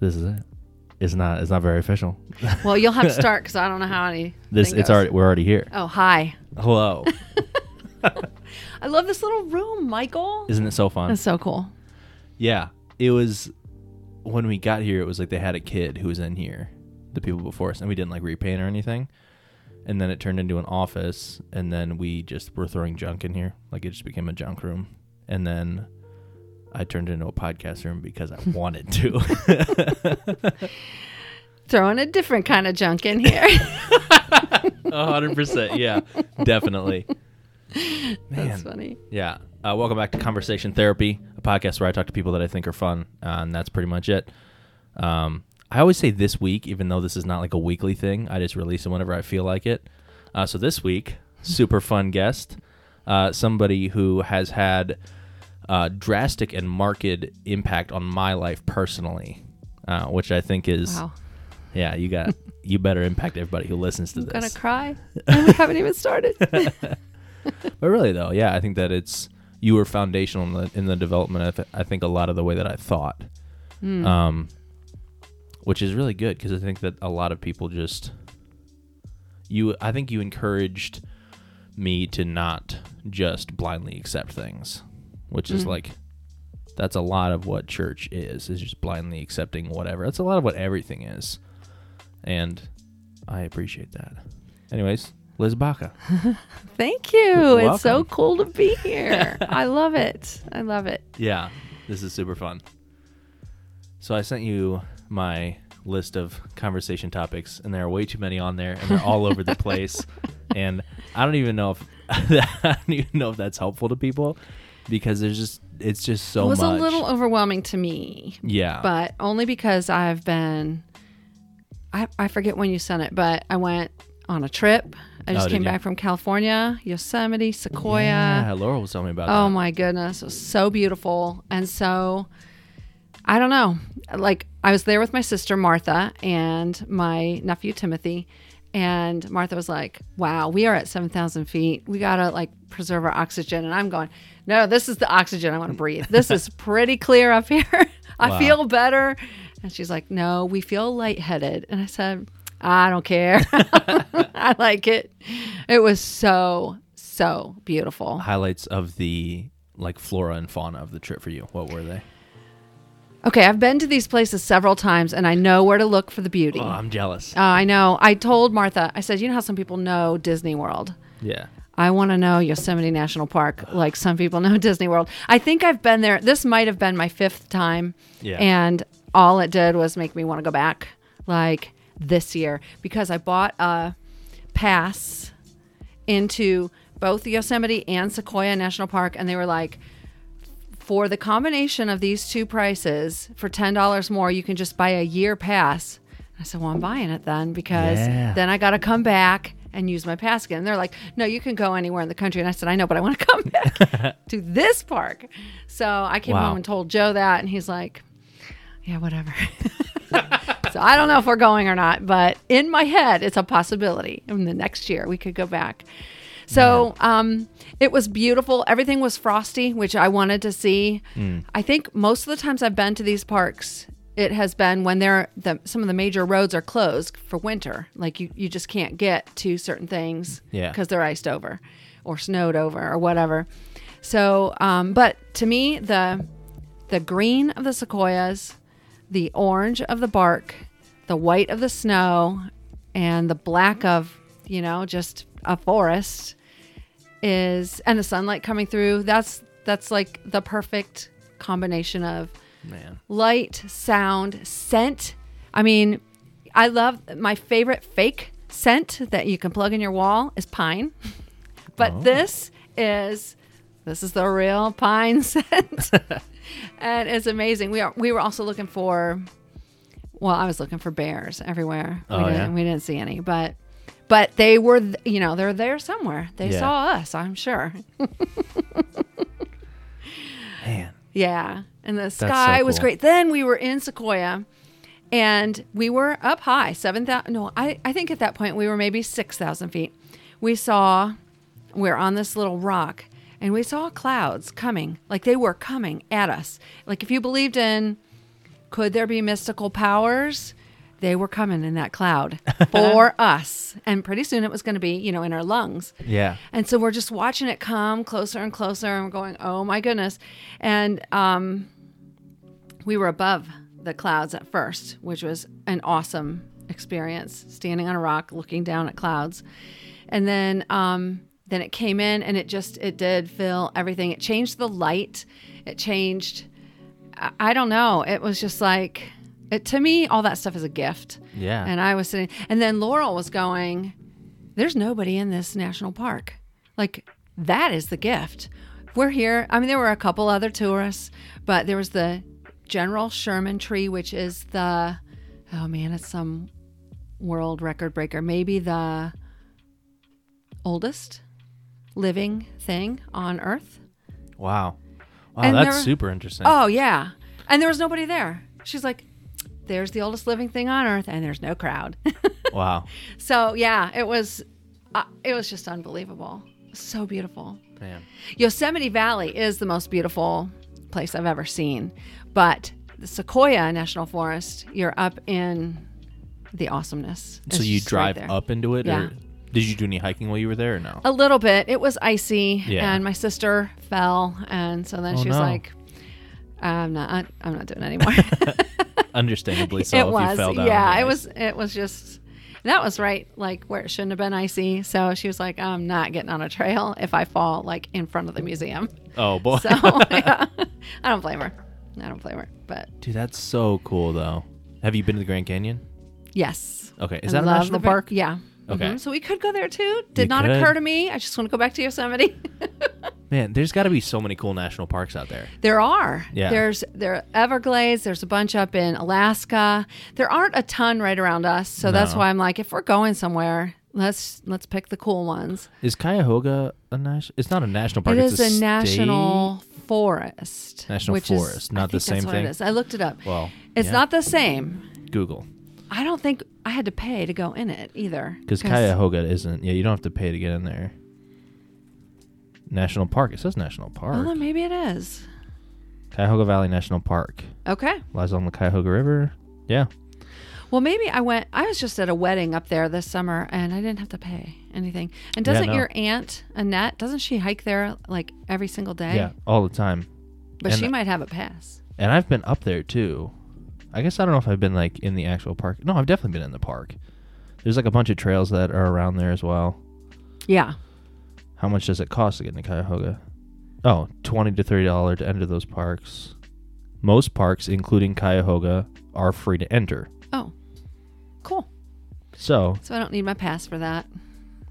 This is it. It's not. It's not very official. Well, you'll have to start because I don't know how any. This. It's goes. already. We're already here. Oh, hi. Hello. I love this little room, Michael. Isn't it so fun? It's so cool. Yeah. It was when we got here. It was like they had a kid who was in here, the people before us, and we didn't like repaint or anything. And then it turned into an office, and then we just were throwing junk in here. Like it just became a junk room, and then. I turned into a podcast room because I wanted to. Throwing a different kind of junk in here. A hundred percent. Yeah, definitely. Man, That's funny. yeah. Uh, welcome back to Conversation Therapy, a podcast where I talk to people that I think are fun, uh, and that's pretty much it. Um, I always say this week, even though this is not like a weekly thing. I just release it whenever I feel like it. Uh, so this week, super fun guest, uh, somebody who has had uh, drastic and marked impact on my life personally, uh, which I think is Wow. yeah. You got you better impact everybody who listens to I'm this. gonna cry. And we haven't even started. But really, though, yeah, I think that it's you were foundational in the, in the development. Of, I think a lot of the way that I thought, Hmm. um, which is really good because I think that a lot of people just you. I think you encouraged me to not just blindly accept things, which is Mm. like that's a lot of what church is is just blindly accepting whatever. That's a lot of what everything is, and I appreciate that. Anyways, Liz Baca. Thank you. It's so cool to be here. I love it. I love it. Yeah, this is super fun. So I sent you my list of conversation topics, and there are way too many on there, and they're all over the place. And I don't even know if I don't even know if that's helpful to people because there's just it's just so it was much. a little overwhelming to me, yeah, but only because I've been. I, I forget when you sent it, but I went on a trip. I Oh, just did came back from California, Yosemite, Sequoia. yeah. Laura was telling me about Oh that. my goodness, it was so beautiful. And so I don't know. Like I was there with my sister Martha and my nephew Timothy. And Martha was like, Wow, we are at 7,000 feet. We got to like preserve our oxygen. And I'm going, No, this is the oxygen I want to breathe. This is pretty clear up here. I Wow. feel better. And she's like, No, we feel lightheaded. And I said, I don't care. I like it. It was so, so beautiful. Highlights of the like flora and fauna of the trip for you. What were they? Okay, I've been to these places several times and I know where to look for the beauty. Oh, Uh, I'm jealous. I know. I told Martha, I said, you know how some people know Disney World? yeah. I want to know Yosemite National Park like some people know Disney World. I think I've been there. This might have been my fifth time. Yeah. And all it did was make me want to go back like this year because I bought a pass into both Yosemite and Sequoia National Park and they were like, for the combination of these two prices, for ten dollars more, you can just buy a year pass. I said, "Well, I'm buying it then because Yeah. then I got to come back and use my pass again." And they're like, "No, you can go anywhere in the country." And I said, "I know, but I want to come back to this park." So I came Wow. home and told Joe that, and he's like, "Yeah, whatever." so I don't know if we're going or not, but in my head, it's a possibility. In the next year, we could go back. So um, it was beautiful. Everything was frosty, which I wanted to see. I think most of the times I've been to these parks, it has been when they're the some of the major roads are closed for winter. Like you, you just can't get to certain things Yeah. because they're iced over or snowed over or whatever. So, um, but to me, the the green of the sequoias, the orange of the bark, the white of the snow, and the black of, you know, just a forest is and the sunlight coming through. That's that's like the perfect combination of Man. light, sound, scent. I mean, I love my favorite fake scent that you can plug in your wall is pine. But oh. this is this is the real pine scent. and it's amazing. We are we were also looking for well, I was looking for bears everywhere. Oh, we didn't yeah? we didn't see any, but but they were you know, they're there somewhere. They Yeah. saw us, I'm sure. Man. Yeah. And the so sky was cool. great. Then we were in Sequoia and we were up high, 7,000. No, I, I think at that point we were maybe 6,000 feet. We saw, we are on this little rock and we saw clouds coming, like they were coming at us. Like if you believed in could there be mystical powers? They were coming in that cloud for us. And pretty soon it was going to be, you know, in our lungs. Yeah. And so we're just watching it come closer and closer, and we're going, oh my goodness. And um, we were above the clouds at first, which was an awesome experience, standing on a rock, looking down at clouds. And then, um, then it came in, and it just it did fill everything. It changed the light. It changed. I, I don't know. It was just like it to me. All that stuff is a gift. Yeah. And I was sitting, and then Laurel was going, There's nobody in this national park. Like, that is the gift. We're here. I mean, there were a couple other tourists, but there was the General Sherman tree, which is the, oh man, it's some world record breaker. Maybe the oldest living thing on Earth. wow. Wow, And that's super interesting. Oh, yeah. And there was nobody there. She's like, There's the oldest living thing on Earth, and there's no crowd. Wow. So yeah, it was uh, it was just unbelievable. So beautiful. Man. Yosemite Valley is the most beautiful place I've ever seen, but the Sequoia National Forest, you're up in the awesomeness. So you just right drive up into it Yeah. or did you do any hiking while you were there or no? a little bit. It was icy, Yeah. and my sister fell, and so then Oh, she was no. like, "I'm not. I'm not doing it anymore." Understandably so it if you was fell down. yeah it was it was just that was right like where it shouldn't have been icy so she was like i'm not getting on a trail if i fall like in front of the museum Oh boy. so yeah, i don't blame her i don't blame her but Dude, that's so cool though. Have you been to the Grand Canyon? yes Okay. Is I that a national the park? yeah Okay. Mhm. so we could go there too did You not could. occur to me i just want to go back to yosemite Man, there's got to be so many cool national parks out there. There are. Yeah. There's there are Everglades. There's a bunch up in Alaska. There aren't a ton right around us, so that's No. why I'm like, if we're going somewhere, let's let's pick the cool ones. Is Cuyahoga a national? It's not a national park. it it's is a, national forest. National which forest, is, not I the think same that's what thing? Is. I looked it up. Well, it's yeah. not the same. Google I don't think I had to pay to go in it either. because Cuyahoga isn't. Yeah, you don't have to pay to get in there. National park. It says national park. then maybe it is. Cuyahoga Valley National Park Okay. lies on the Cuyahoga River. Yeah. Well, maybe I went. I was just at a wedding up there this summer, and I didn't have to pay anything. And doesn't no. your aunt Annette? Doesn't she hike there like every single day? Yeah, all the time. But And- she might have a pass. And I've been up there too. I guess I don't know if I've been like in the actual park. No, I've definitely been in the park. There's like a bunch of trails that are around there as well. Yeah. How much does it cost to get into Cuyahoga? Oh, 20 to $30 to enter those parks. Most parks, including Cuyahoga, are free to enter. Oh, cool. So, So I don't need my pass for that.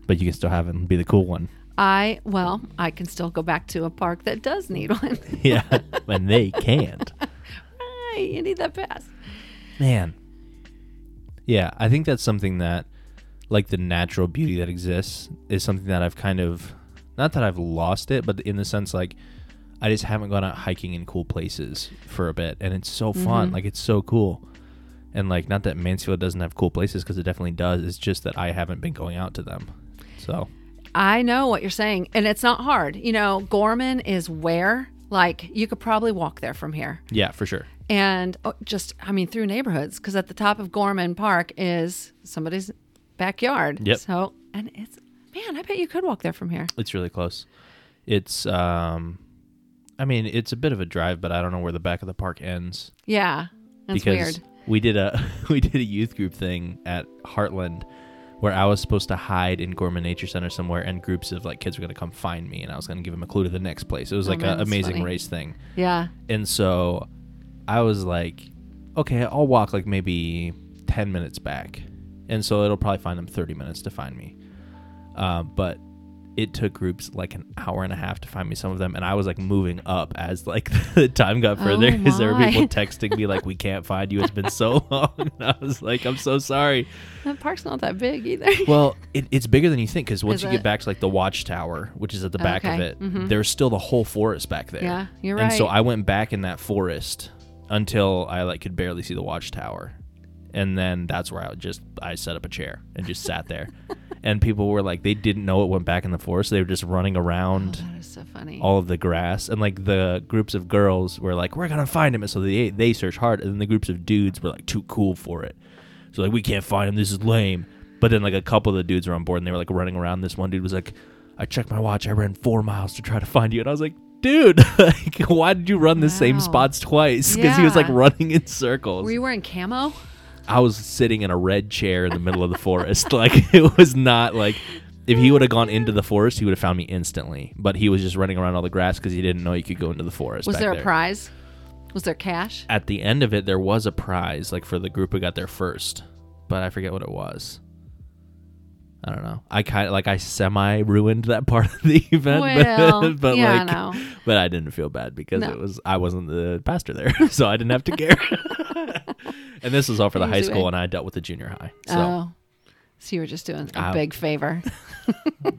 but you can still have it and be the cool one. I well, I can still go back to a park that does need one. Yeah, and they can't. Right, you need that pass. Man. Yeah, I think that's something that, like the natural beauty that exists, is something that I've kind of, not that I've lost it, but in the sense like, I just haven't gone out hiking in cool places for a bit, and it's so fun. Mhm. Like it's so cool, and like not that Mansfield doesn't have cool places because it definitely does. It's just that I haven't been going out to them. So I know what you're saying, and it's not hard. You know, Gorman is where like you could probably walk there from here. yeah, for sure. And oh, just I mean through neighborhoods because at the top of Gorman Park is somebody's backyard. Yep. So and it's man, I bet you could walk there from here. It's really close. It's um, I mean, it's a bit of a drive, but I don't know where the back of the park ends. Yeah, that's because weird. we did a we did a youth group thing at Heartland where I was supposed to hide in Gorman Nature Center somewhere, and groups of like kids were gonna come find me, and I was gonna give them a clue to the next place. It was like an amazing funny. race thing, Yeah. and so I was like, okay, I'll walk like maybe ten minutes back, and so it'll probably find them thirty minutes to find me, uh, but. It took groups like an hour and a half to find me some of them, and I was like moving up as like the time got further Oh, because there were people texting me like, "We can't find you. It's been so long." And I was like, "I'm so sorry." That park's not that big either. Well, it, it's bigger than you think because once Is you it? get back to like the watchtower, which is at the back of Okay, it, mhm. there's still the whole forest back there. Yeah, you're right And so. I went back in that forest until I like could barely see the watchtower, and then that's where I would just I set up a chair and just sat there. and people were like they didn't know it went back in the forest. They were just running around Oh, that is so funny. all of the grass, and like the groups of girls were like, "We're gonna find him," and so they they search hard, and then the groups of dudes were like too cool for it. So like we can't find him. This is lame. But then like a couple of the dudes were on board, and they were like running around. This one dude was like, "I checked my watch. I ran four miles to try to find you," and I was like. Dude, like, why did you run the same Wow. spots twice? Because he was like Yeah. running in circles. Were you wearing camo? I was sitting in a red chair in the middle of the forest. Like it was not like if he would have gone into the forest, he would have found me instantly. But he was just running around all the grass because he didn't know you could go into the forest. Was back there a prize? Was there cash? At the end of it, there was a prize, like for the group who got there first, but I forget what it was. I don't know. I kind of like I semi ruined that part of the event, Well, but, but yeah, like, no. but I didn't feel bad because No. it was I wasn't the pastor there, so I didn't have to care. and this was all for the high school, and I dealt with the junior high. So oh, so you were just doing a Ah. big favor.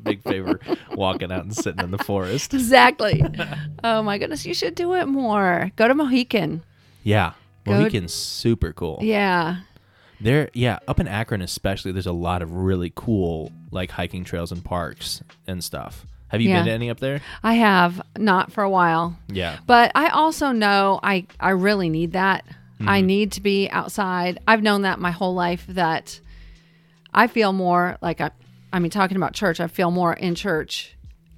big favor walking out and sitting in the forest. exactly. oh my goodness, you should do it more. Go to Mohican. Yeah. Go- Mohican's super cool. Yeah. There, yeah, up in Akron especially, there's a lot of really cool like hiking trails and parks and stuff. Have you Yeah. been to any up there? I have not for a while. Yeah. But I also know I I really need that. I Mm-hmm. need to be outside. I've known that my whole life that I feel more like I I mean talking about church, I feel more in church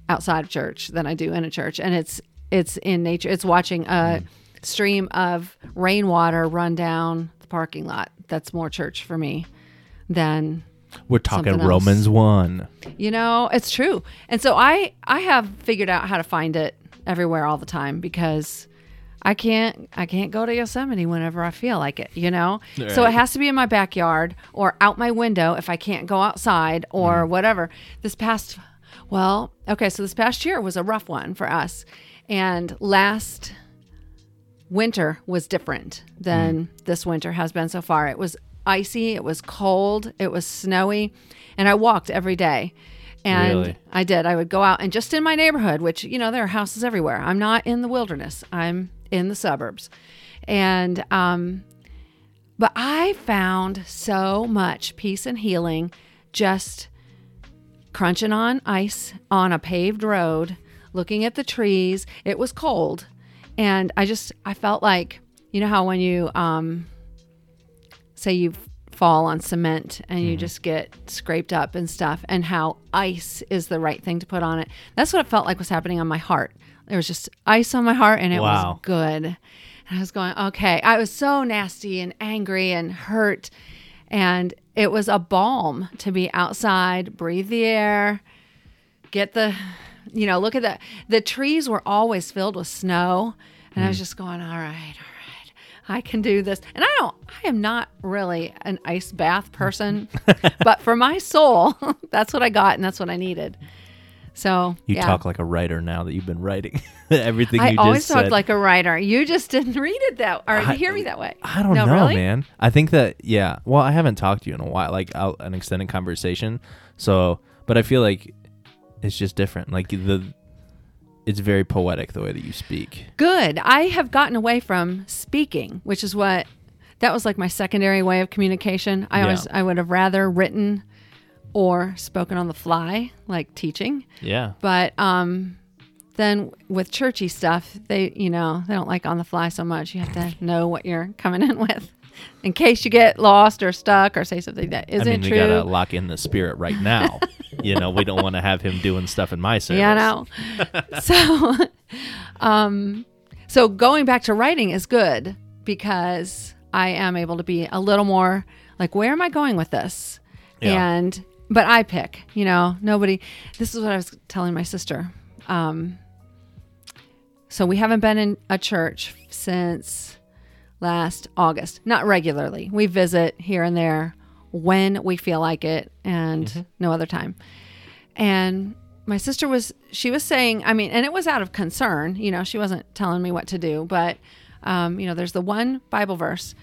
outside of church than I do in a church and it's it's in nature. It's watching a stream of rainwater run down the parking lot. That's more church for me than We're talking. Romans 1. you know, it's true. And so I I have figured out how to find it everywhere all the time because I can't I can't go to Yosemite whenever I feel like it, you know? So it has to be in my backyard or out my window if I can't go outside or mm. whatever. This past well, okay, so this past year was a rough one for us. And last winter was different than this winter has been so far. It was icy, it was cold, it was snowy, and I walked every day. And Really? I did. I would go out and just in my neighborhood, which, you know, there are houses everywhere. I'm not in the wilderness, I'm in the suburbs. And, um, but I found so much peace and healing just crunching on ice on a paved road, looking at the trees. It was cold. And I just, I felt like, you know how when you, um, say you fall on cement and you just get scraped up and stuff, and how ice is the right thing to put on it. That's what it felt like was happening on my heart. There was just ice on my heart, and it Wow. was good. And I was going, okay. I was so nasty and angry and hurt. And it was a balm to be outside, breathe the air, get the, you know, look at the, the trees were always filled with snow. And I was hmm. just going, all right, all right, I can do this. And I don't, I am not really an ice bath person, but for my soul, that's what I got and that's what I needed. So You yeah. talk like a writer now that you've been writing. Everything I you always just talk said. like a writer. You just didn't read it that, or I- hear me that way. I don't no, know, really? man. I think that yeah. Well, I haven't talked to you in a while, like out, an extended conversation. So, but I feel like it's just different. Like the, it's very poetic the way that you speak. Good. I have gotten away from speaking, which is what that was like my secondary way of communication. I Yeah. always I would have rather written or spoken on the fly, like teaching. Yeah. But um then with churchy stuff, they you know, they don't like on the fly so much. You have to know what you're coming in with. In case you get lost or stuck or say something that isn't I mean, we gotta lock in the spirit right now. you know, we don't want to have him doing stuff in my service. Yeah, I know. so, um, so going back to writing is good because I am able to be a little more like, where am I going with this? Yeah. And but I pick. You know, nobody. This is what I was telling my sister. Um, so we haven't been in a church since last August. Not regularly. We visit here and there when we feel like it, and no other time and my sister was she was saying i mean and it was out of concern you know she wasn't telling me what to do but um, you know there's the one bible verse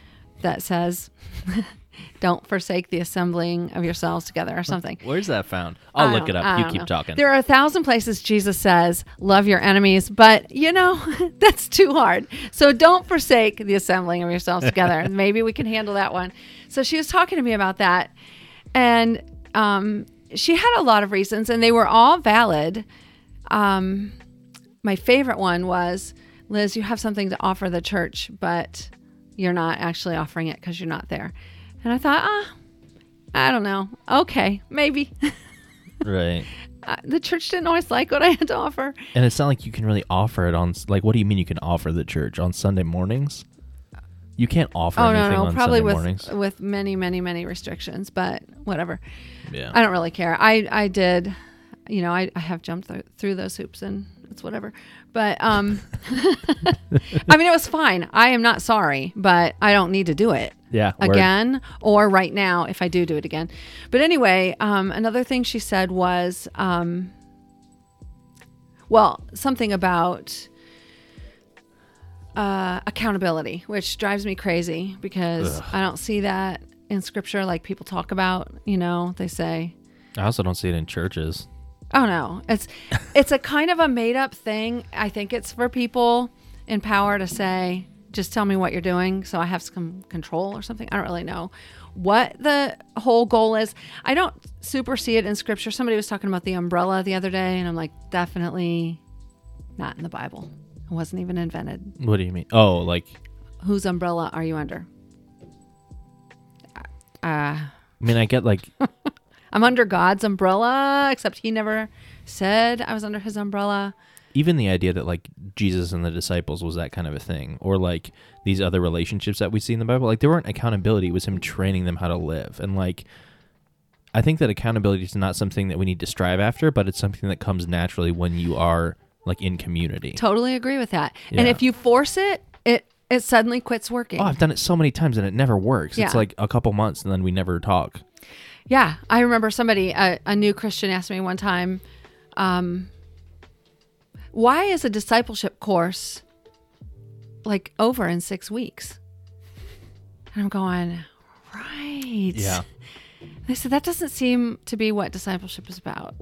that says don't forsake the assembling of yourselves together or something Where's that found? I'll look it up. You keep know. talking. There are a thousand places Jesus says, love your enemies, but you know, that's too hard. So don't forsake the assembling of yourselves together. Maybe we can handle that one. So she was talking to me about that. And um, she had a lot of reasons, and they were all valid. Um, my favorite one was Liz, you have something to offer the church, but you're not actually offering it because you're not there. And I thought, ah, I don't know. Okay, maybe. Right. Uh, the church didn't always like what I had to offer. And it's not like you can really offer it on like what do you mean you can offer the church on Sunday mornings? You can't offer Oh no, anything no, on probably Sunday with mornings. with many, many, many restrictions, but whatever. Yeah. I don't really care. I I did, you know, I, I have jumped th- through those hoops and it's whatever. But um, I mean, it was fine. I am not sorry, but I don't need to do it yeah. word. again or right now if I do do it again. But anyway, um, another thing she said was, um, well, something about uh, accountability, which drives me crazy because Ugh. I don't see that in scripture like people talk about. You know, they say, I also don't see it in churches. Oh no, it's it's a kind of a made up thing. I think it's for people in power to say, just tell me what you're doing so I have some control or something. I don't really know what the whole goal is. I don't super see it in scripture. Somebody was talking about the umbrella the other day and I'm like, definitely not in the Bible. It wasn't even invented. What do you mean? Oh, like Whose umbrella are you under? Uh, I mean, I get like I'm under God's umbrella, except he never said I was under his umbrella. even the idea that like Jesus and the disciples was that kind of a thing, or like these other relationships that we see in the Bible, like there weren't accountability; it was him training them how to live. And like, I think that accountability is not something that we need to strive after, but it's something that comes naturally when you are like in community. Totally agree with that. And if you force it, it it suddenly quits working. Oh, I've done it so many times and it never works. It's like a couple months and then we never talk. Yeah, I remember somebody, a, a new Christian, asked me one time, um, "Why is a discipleship course like over in six weeks?" And I'm going, right. Yeah. They said that doesn't seem to be what discipleship is about.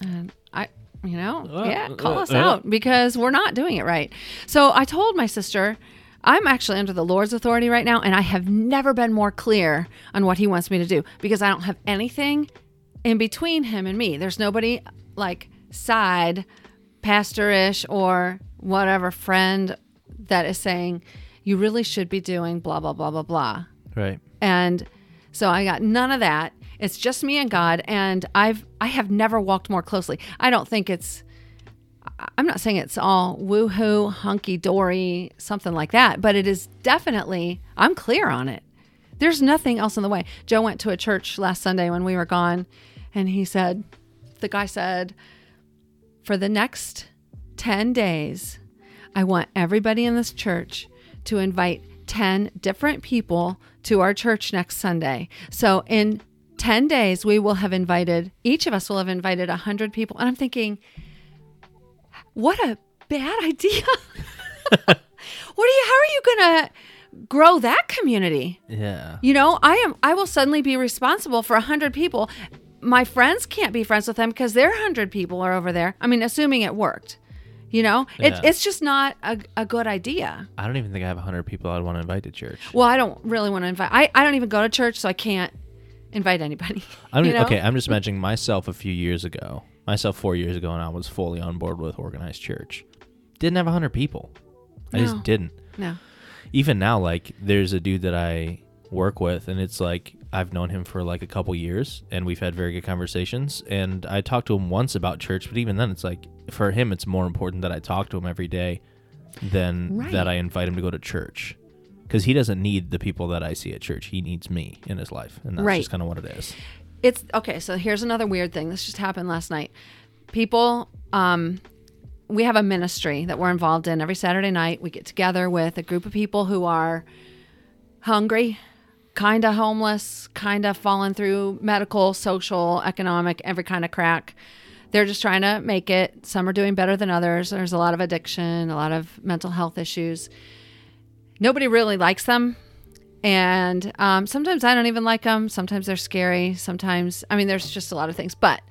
And I, you know, Uh, yeah, call uh, us uh. out because we're not doing it right. So I told my sister, I'm actually under the Lord's authority right now, and I have never been more clear on what He wants me to do because I don't have anything in between Him and me. There's nobody like side pastorish or whatever friend that is saying, you really should be doing blah, blah, blah, blah, blah. Right. And so I got none of that. It's just me and God and I've I have never walked more closely. I don't think it's I'm not saying it's all woohoo, hunky dory, something like that, but it is definitely I'm clear on it. There's nothing else in the way. Joe went to a church last Sunday when we were gone and he said the guy said for the next 10 days I want everybody in this church to invite 10 different people to our church next Sunday. So in 10 days, we will have invited, each of us will have invited 100 people. And I'm thinking, what a bad idea. what are you, how are you going to grow that community? Yeah. You know, I am I will suddenly be responsible for a 100 people. My friends can't be friends with them because their 100 people are over there. I mean, assuming it worked. You know, it's Yeah. it's just not a, a good idea. I don't even think I have 100 people I'd want to invite to church. Well, I don't really want to invite. I, I don't even go to church, so I can't invite anybody. I'm you know? okay. I'm just imagining myself a few years ago, myself four years ago, and I was fully on board with organized church. Didn't have hundred people. I No. just didn't. No. Even now, like there's a dude that I work with, and it's like I've known him for like a couple years, and we've had very good conversations. And I talked to him once about church, but even then, it's like for him, it's more important that I talk to him every day than Right. that I invite him to go to church. Because he doesn't need the people that I see at church. He needs me in his life, and that's Right. just kind of what it is. It's okay. So here's another weird thing. This just happened last night. People, um, we have a ministry that we're involved in every Saturday night. We get together with a group of people who are hungry, kind of homeless, kind of falling through medical, social, economic, every kind of crack. They're just trying to make it. Some are doing better than others. There's a lot of addiction, a lot of mental health issues. Nobody really likes them. And um, sometimes I don't even like them. Sometimes they're scary. Sometimes, I mean, there's just a lot of things. But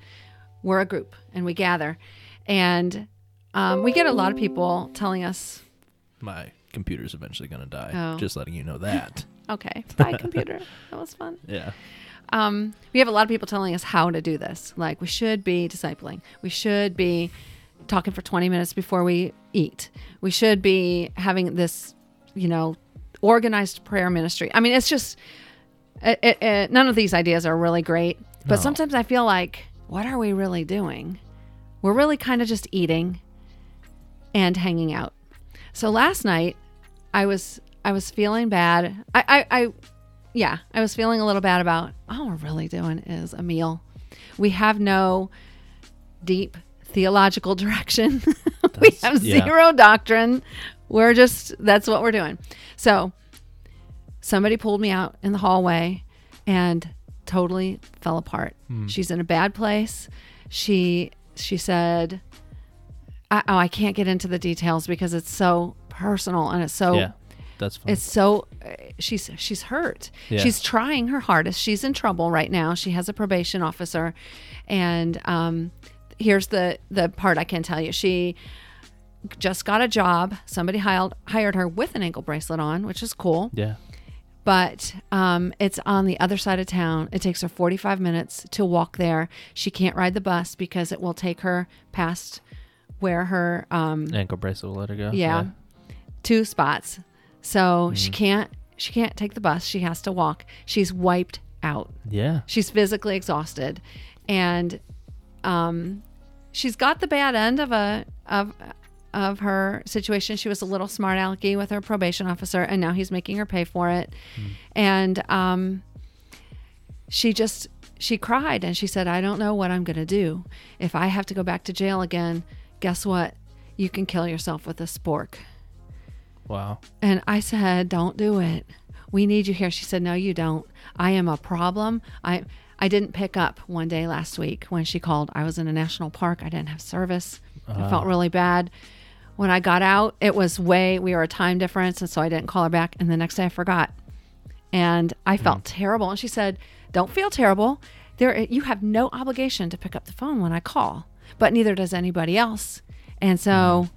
we're a group and we gather. And um, we get a lot of people telling us, My computer's eventually going to die. Oh. Just letting you know that. okay, bye, computer. That was fun. yeah. um, we have a lot of people telling us how to do this. Like we should be discipling. We should be talking for 20 minutes before we eat. We should be having this, you know, organized prayer ministry. I mean, it's just it, it, it, none of these ideas are really great. But No. sometimes I feel like, what are we really doing? We're really kind of just eating and hanging out. So last night, I was I was feeling bad. I, I, I yeah, I was feeling a little bad about all we're really doing is a meal. We have no deep theological direction. we have yeah. zero doctrine. We're just that's what we're doing. So somebody pulled me out in the hallway and totally fell apart. She's in a bad place. She she said I, oh, I can't get into the details because it's so personal and it's so yeah, that's fine. it's so uh, she's she's hurt. Yeah. She's trying her hardest. She's in trouble right now. She has a probation officer, and um, here's the the part I can tell you. She just got a job. Somebody hired hired her with an ankle bracelet on, which is cool. yeah, But um, it's on the other side of town. It takes her 45 minutes to walk there. She can't ride the bus because it will take her past where her um, ankle bracelet will let her go. yeah, two spots. So she can't she can't take the bus. She has to walk. She's wiped out. yeah, She's physically exhausted, and um, she's got the bad end of a of of her situation. She was a little smart alecky with her probation officer, and now he's making her pay for it. And um, she just she cried and she said, "I don't know what I'm going to do if I have to go back to jail again. Guess what? You can kill yourself with a spork." Wow. And I said, "Don't do it. We need you here." She said, "No, you don't. I am a problem. I I didn't pick up one day last week when she called. I was in a national park. I didn't have service. I felt really bad. When I got out, it was way we were a time difference, and so I didn't call her back. And the next day, I forgot, and I mm-hmm. felt terrible. And she said, "Don't feel terrible. There, you have no obligation to pick up the phone when I call, but neither does anybody else." And so. Mm-hmm.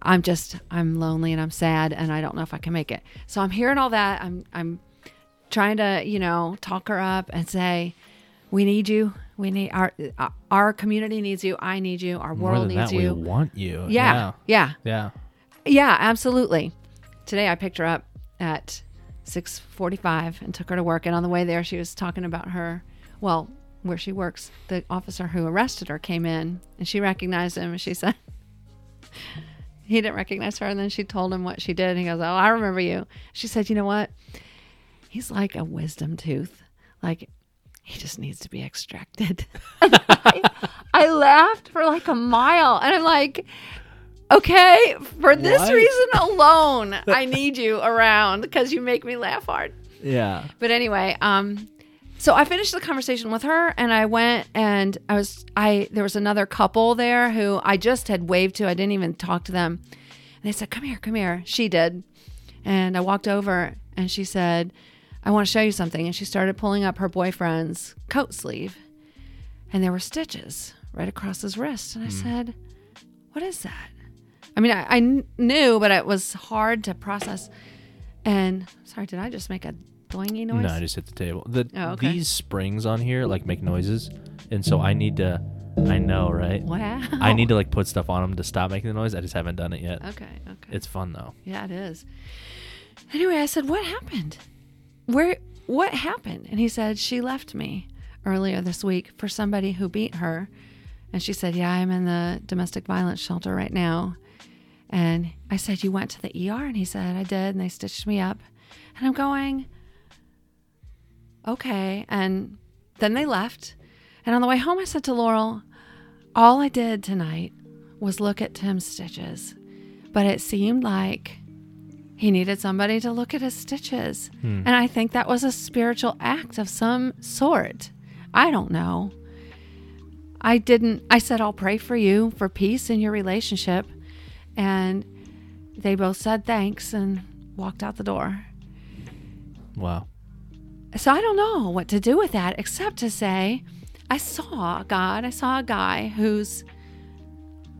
I'm just I'm lonely and I'm sad and I don't know if I can make it. So I'm hearing all that. I'm I'm trying to, you know, talk her up and say we need you. We need our our community needs you. I need you. Our More world needs that, you. we want you. yeah. Yeah. Yeah. Yeah, absolutely. Today I picked her up at 6:45 and took her to work and on the way there she was talking about her well, where she works. The officer who arrested her came in and she recognized him and she said he didn't recognize her and then she told him what she did and he goes, "Oh, I remember you." She said, "You know what? He's like a wisdom tooth. Like he just needs to be extracted." I, I laughed for like a mile and I'm like, Okay, for this What? reason alone, I need you around because you make me laugh hard. Yeah. But anyway, um, so I finished the conversation with her, and I went and I was I there was another couple there who I just had waved to. I didn't even talk to them. And they said, "Come here, come here." She did, and I walked over, and she said, "I want to show you something." And she started pulling up her boyfriend's coat sleeve, and there were stitches right across his wrist. And I hmm. said, "What is that?" I mean, I, I kn- knew, but it was hard to process. And sorry, did I just make a doingy noise? No, I just hit the table. The Oh, okay. these springs on here like make noises, and so I need to. I know, right? Wow. I need to like put stuff on them to stop making the noise. I just haven't done it yet. Okay. Okay. It's fun though. yeah, it is. Anyway, I said, "What happened? Where? What happened?" And he said, "She left me earlier this week for somebody who beat her." And she said, "Yeah, I'm in the domestic violence shelter right now." And I said, "You went to the ER?" And he said, "I did." And they stitched me up. And I'm going, "Okay." And then they left. And on the way home, I said to Laurel, "All I did tonight was look at Tim's stitches, but it seemed like." He needed somebody to look at his stitches. Hmm. And I think that was a spiritual act of some sort. I don't know. I didn't, I said, I'll pray for you for peace in your relationship. And they both said thanks and walked out the door. Wow. So I don't know what to do with that except to say, I saw God, I saw a guy whose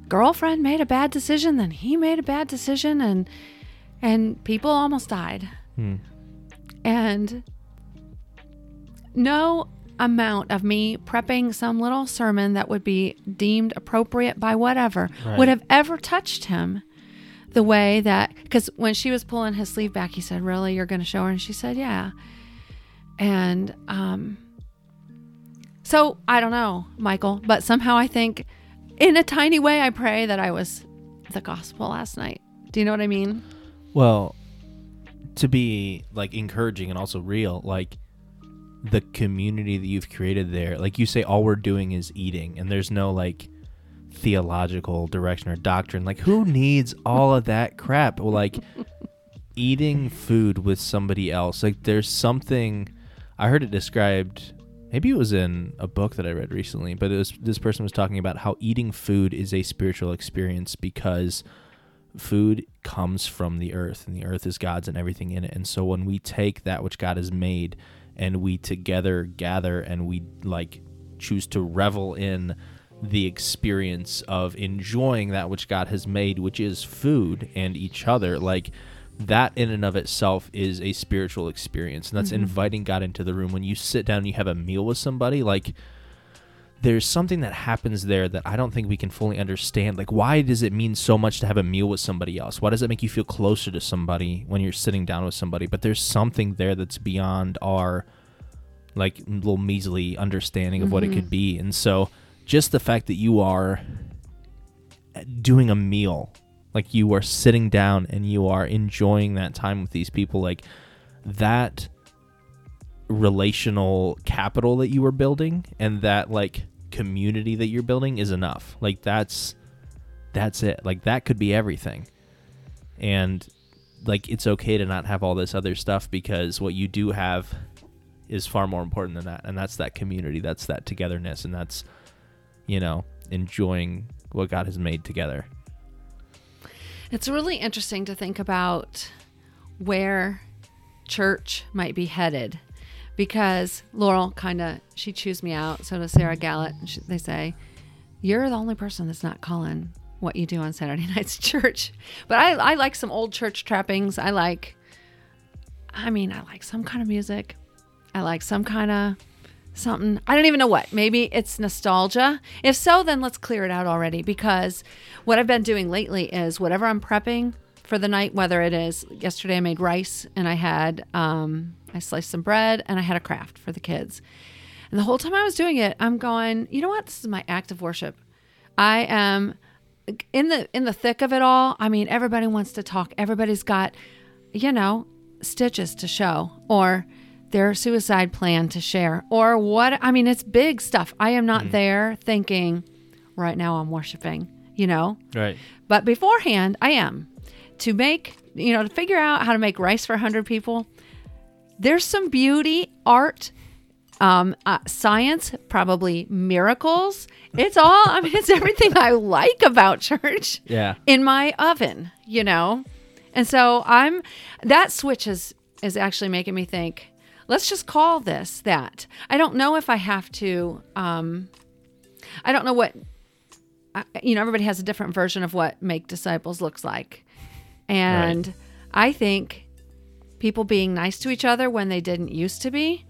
girlfriend made a bad decision, then he made a bad decision, and and people almost died. Hmm. And no amount of me prepping some little sermon that would be deemed appropriate by whatever Right. would have ever touched him the way that because when she was pulling his sleeve back he said really you're going to show her and she said yeah and um so i don't know michael but somehow i think in a tiny way i pray that i was the gospel last night do you know what i mean Well, to be like encouraging and also real, like the community that you've created there, like you say, all we're doing is eating, and there's no like theological direction or doctrine. Like, who needs all of that crap? Well, like eating food with somebody else, like there's something. I heard it described. Maybe it was in a book that I read recently, but it was this person was talking about how eating food is a spiritual experience because food comes from the earth and the earth is God's and everything in it. And so when we take that which God has made and we together gather and we like choose to revel in the experience of enjoying that which God has made, which is food and each other, like that in and of itself is a spiritual experience. And that's mm-hmm. inviting God into the room. When you sit down and you have a meal with somebody, like there's something that happens there that I don't think we can fully understand. Like, why does it mean so much to have a meal with somebody else? Why does it make you feel closer to somebody when you're sitting down with somebody? But there's something there that's beyond our like little measly understanding of what it mm-hmm. could be. And so, just the fact that you are doing a meal, like you are sitting down and you are enjoying that time with these people, like that relational capital that you were building and that like community that you're building is enough. Like that's that's it. Like that could be everything. And like it's okay to not have all this other stuff because what you do have is far more important than that. And that's that community, that's that togetherness and that's you know, enjoying what God has made together. It's really interesting to think about where church might be headed because Laurel kind of she chews me out. So does Sarah Gallett. She, they say you're the only person that's not calling what you do on Saturday nights church. But I, I like some old church trappings. I like, I mean, I like some kind of music. I like some kind of something. I don't even know what. Maybe it's nostalgia. If so, then let's clear it out already because what I've been doing lately is whatever I'm prepping for the night, whether it is yesterday I made rice and I had, um, I sliced some bread and I had a craft for the kids. And the whole time I was doing it, I'm going, you know what? This is my act of worship. I am in the in the thick of it all. I mean, everybody wants to talk. Everybody's got, you know, stitches to show or their suicide plan to share or what I mean, it's big stuff. I am not there thinking right now I'm worshiping, you know? Right. But beforehand, I am to make, you know, to figure out how to make rice for 100 people. There's some beauty, art, um, uh, science, probably miracles. It's all, I mean, it's everything I like about church Yeah. in my oven, you know? And so I'm, that switch is, is actually making me think, let's just call this that. I don't know if I have to, um, I don't know what, I- you know, everybody has a different version of what make disciples looks like. And I think people being nice to each other when they didn't used to be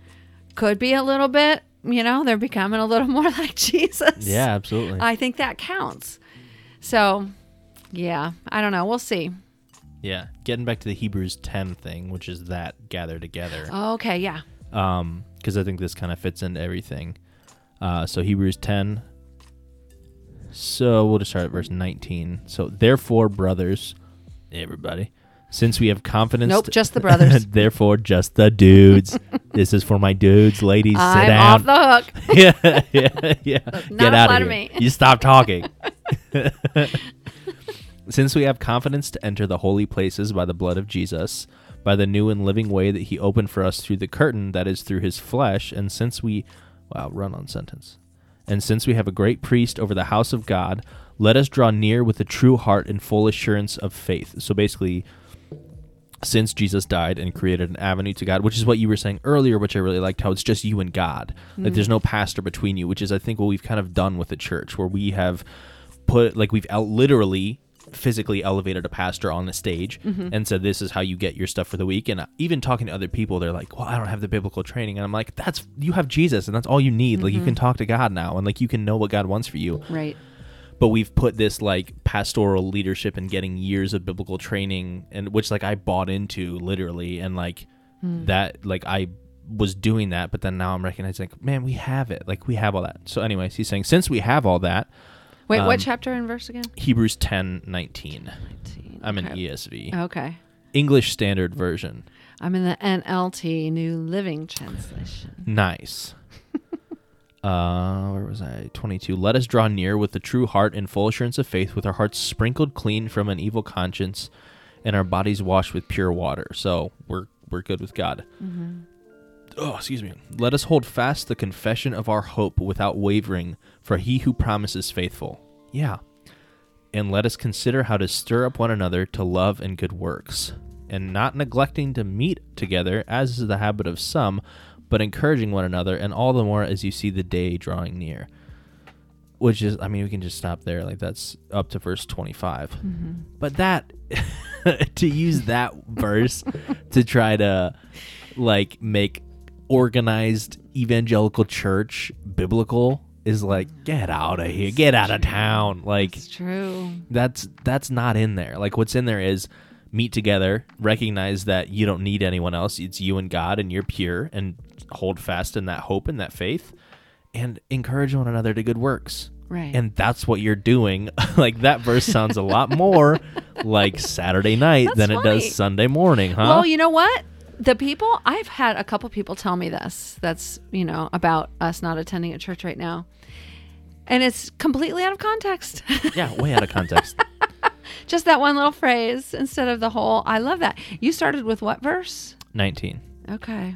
could be a little bit, you know, they're becoming a little more like Jesus. Yeah, absolutely. I think that counts. So, yeah, I don't know. We'll see. yeah. Getting back to the Hebrews 10 thing, which is that gather together. Okay, yeah. um because i think this kind of fits into everything uh so hebrews 10 so we'll just start at verse 19 so therefore brothers everybody since we have confidence Nope, just the brothers. therefore just the dudes this is for my dudes ladies sit I'm down off the hook. yeah yeah yeah not get out apply of to here me. you stop talking since we have confidence to enter the holy places by the blood of Jesus, by the new and living way that he opened for us through the curtain that is through his flesh, and since we, wow, run on sentence. And since we have a great priest over the house of God, let us draw near with a true heart and full assurance of faith. So basically, since Jesus died and created an avenue to God, which is what you were saying earlier, which I really liked, how it's just you and God. Like there's no pastor between you, which is I think what we've kind of done with the church, where we have put like we've out literally physically elevated a pastor on the stage Mm-hmm. and said this is how you get your stuff for the week and even talking to other people they're like well i don't have the biblical training and i'm like that's you have jesus and that's all you need like you Mm-hmm. can talk to god now and like you can know what god wants for you Right. But we've put this like pastoral leadership and getting years of biblical training and which like I bought into literally and like that like I was doing that but then now I'm recognizing like man we have it like we have all that so anyways he's saying since we have all that Wait, Um, what chapter and verse again? Hebrews 10 19 I'm in Okay. ESV Okay. English Standard Version I'm in the NLT New Living Translation. nice uh where was I? 22 let us draw near with a true heart and full assurance of faith with our hearts sprinkled clean from an evil conscience and our bodies washed with pure water. So we're we're good with God. Oh excuse me. Let us hold fast the confession of our hope without wavering for he who promises faithful. Yeah. And let us consider how to stir up one another to love and good works and not neglecting to meet together as is the habit of some but encouraging one another and all the more as you see the day drawing near. Which is i mean we can just stop there. Like that's up to verse 25 but that to use that verse to try to like make organized evangelical church biblical is like get out of here. Get out of town. Like It's true. that's that's not in there. Like what's in there is meet together recognize that you don't need anyone else. It's you and god and you're pure and hold fast in that hope and that faith and encourage one another to good works Right. and that's what you're doing like that verse sounds a lot more like saturday night That's than it does sunday morning huh Well, you know what? The people I've had a couple people tell me this. That's you know about us not attending a church right now, and it's completely out of context. yeah way out of context Just that one little phrase instead of the whole. I love that. You started with what verse? 19 Okay.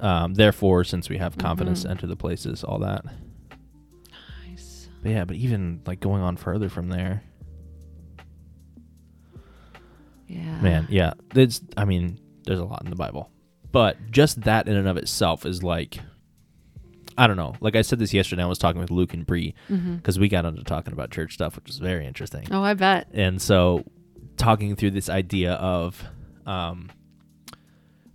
Um, therefore since we have confidence Mm-hmm. to enter the places all that Nice. but yeah but even like going on further from there Yeah. Man, yeah. It's I mean, there's a lot in the Bible. But just that in and of itself is like I don't know. Like I said this yesterday, I was talking with Luke and Bree because we got into talking about church stuff, which was very interesting. Oh, I bet. And so, talking through this idea of, um,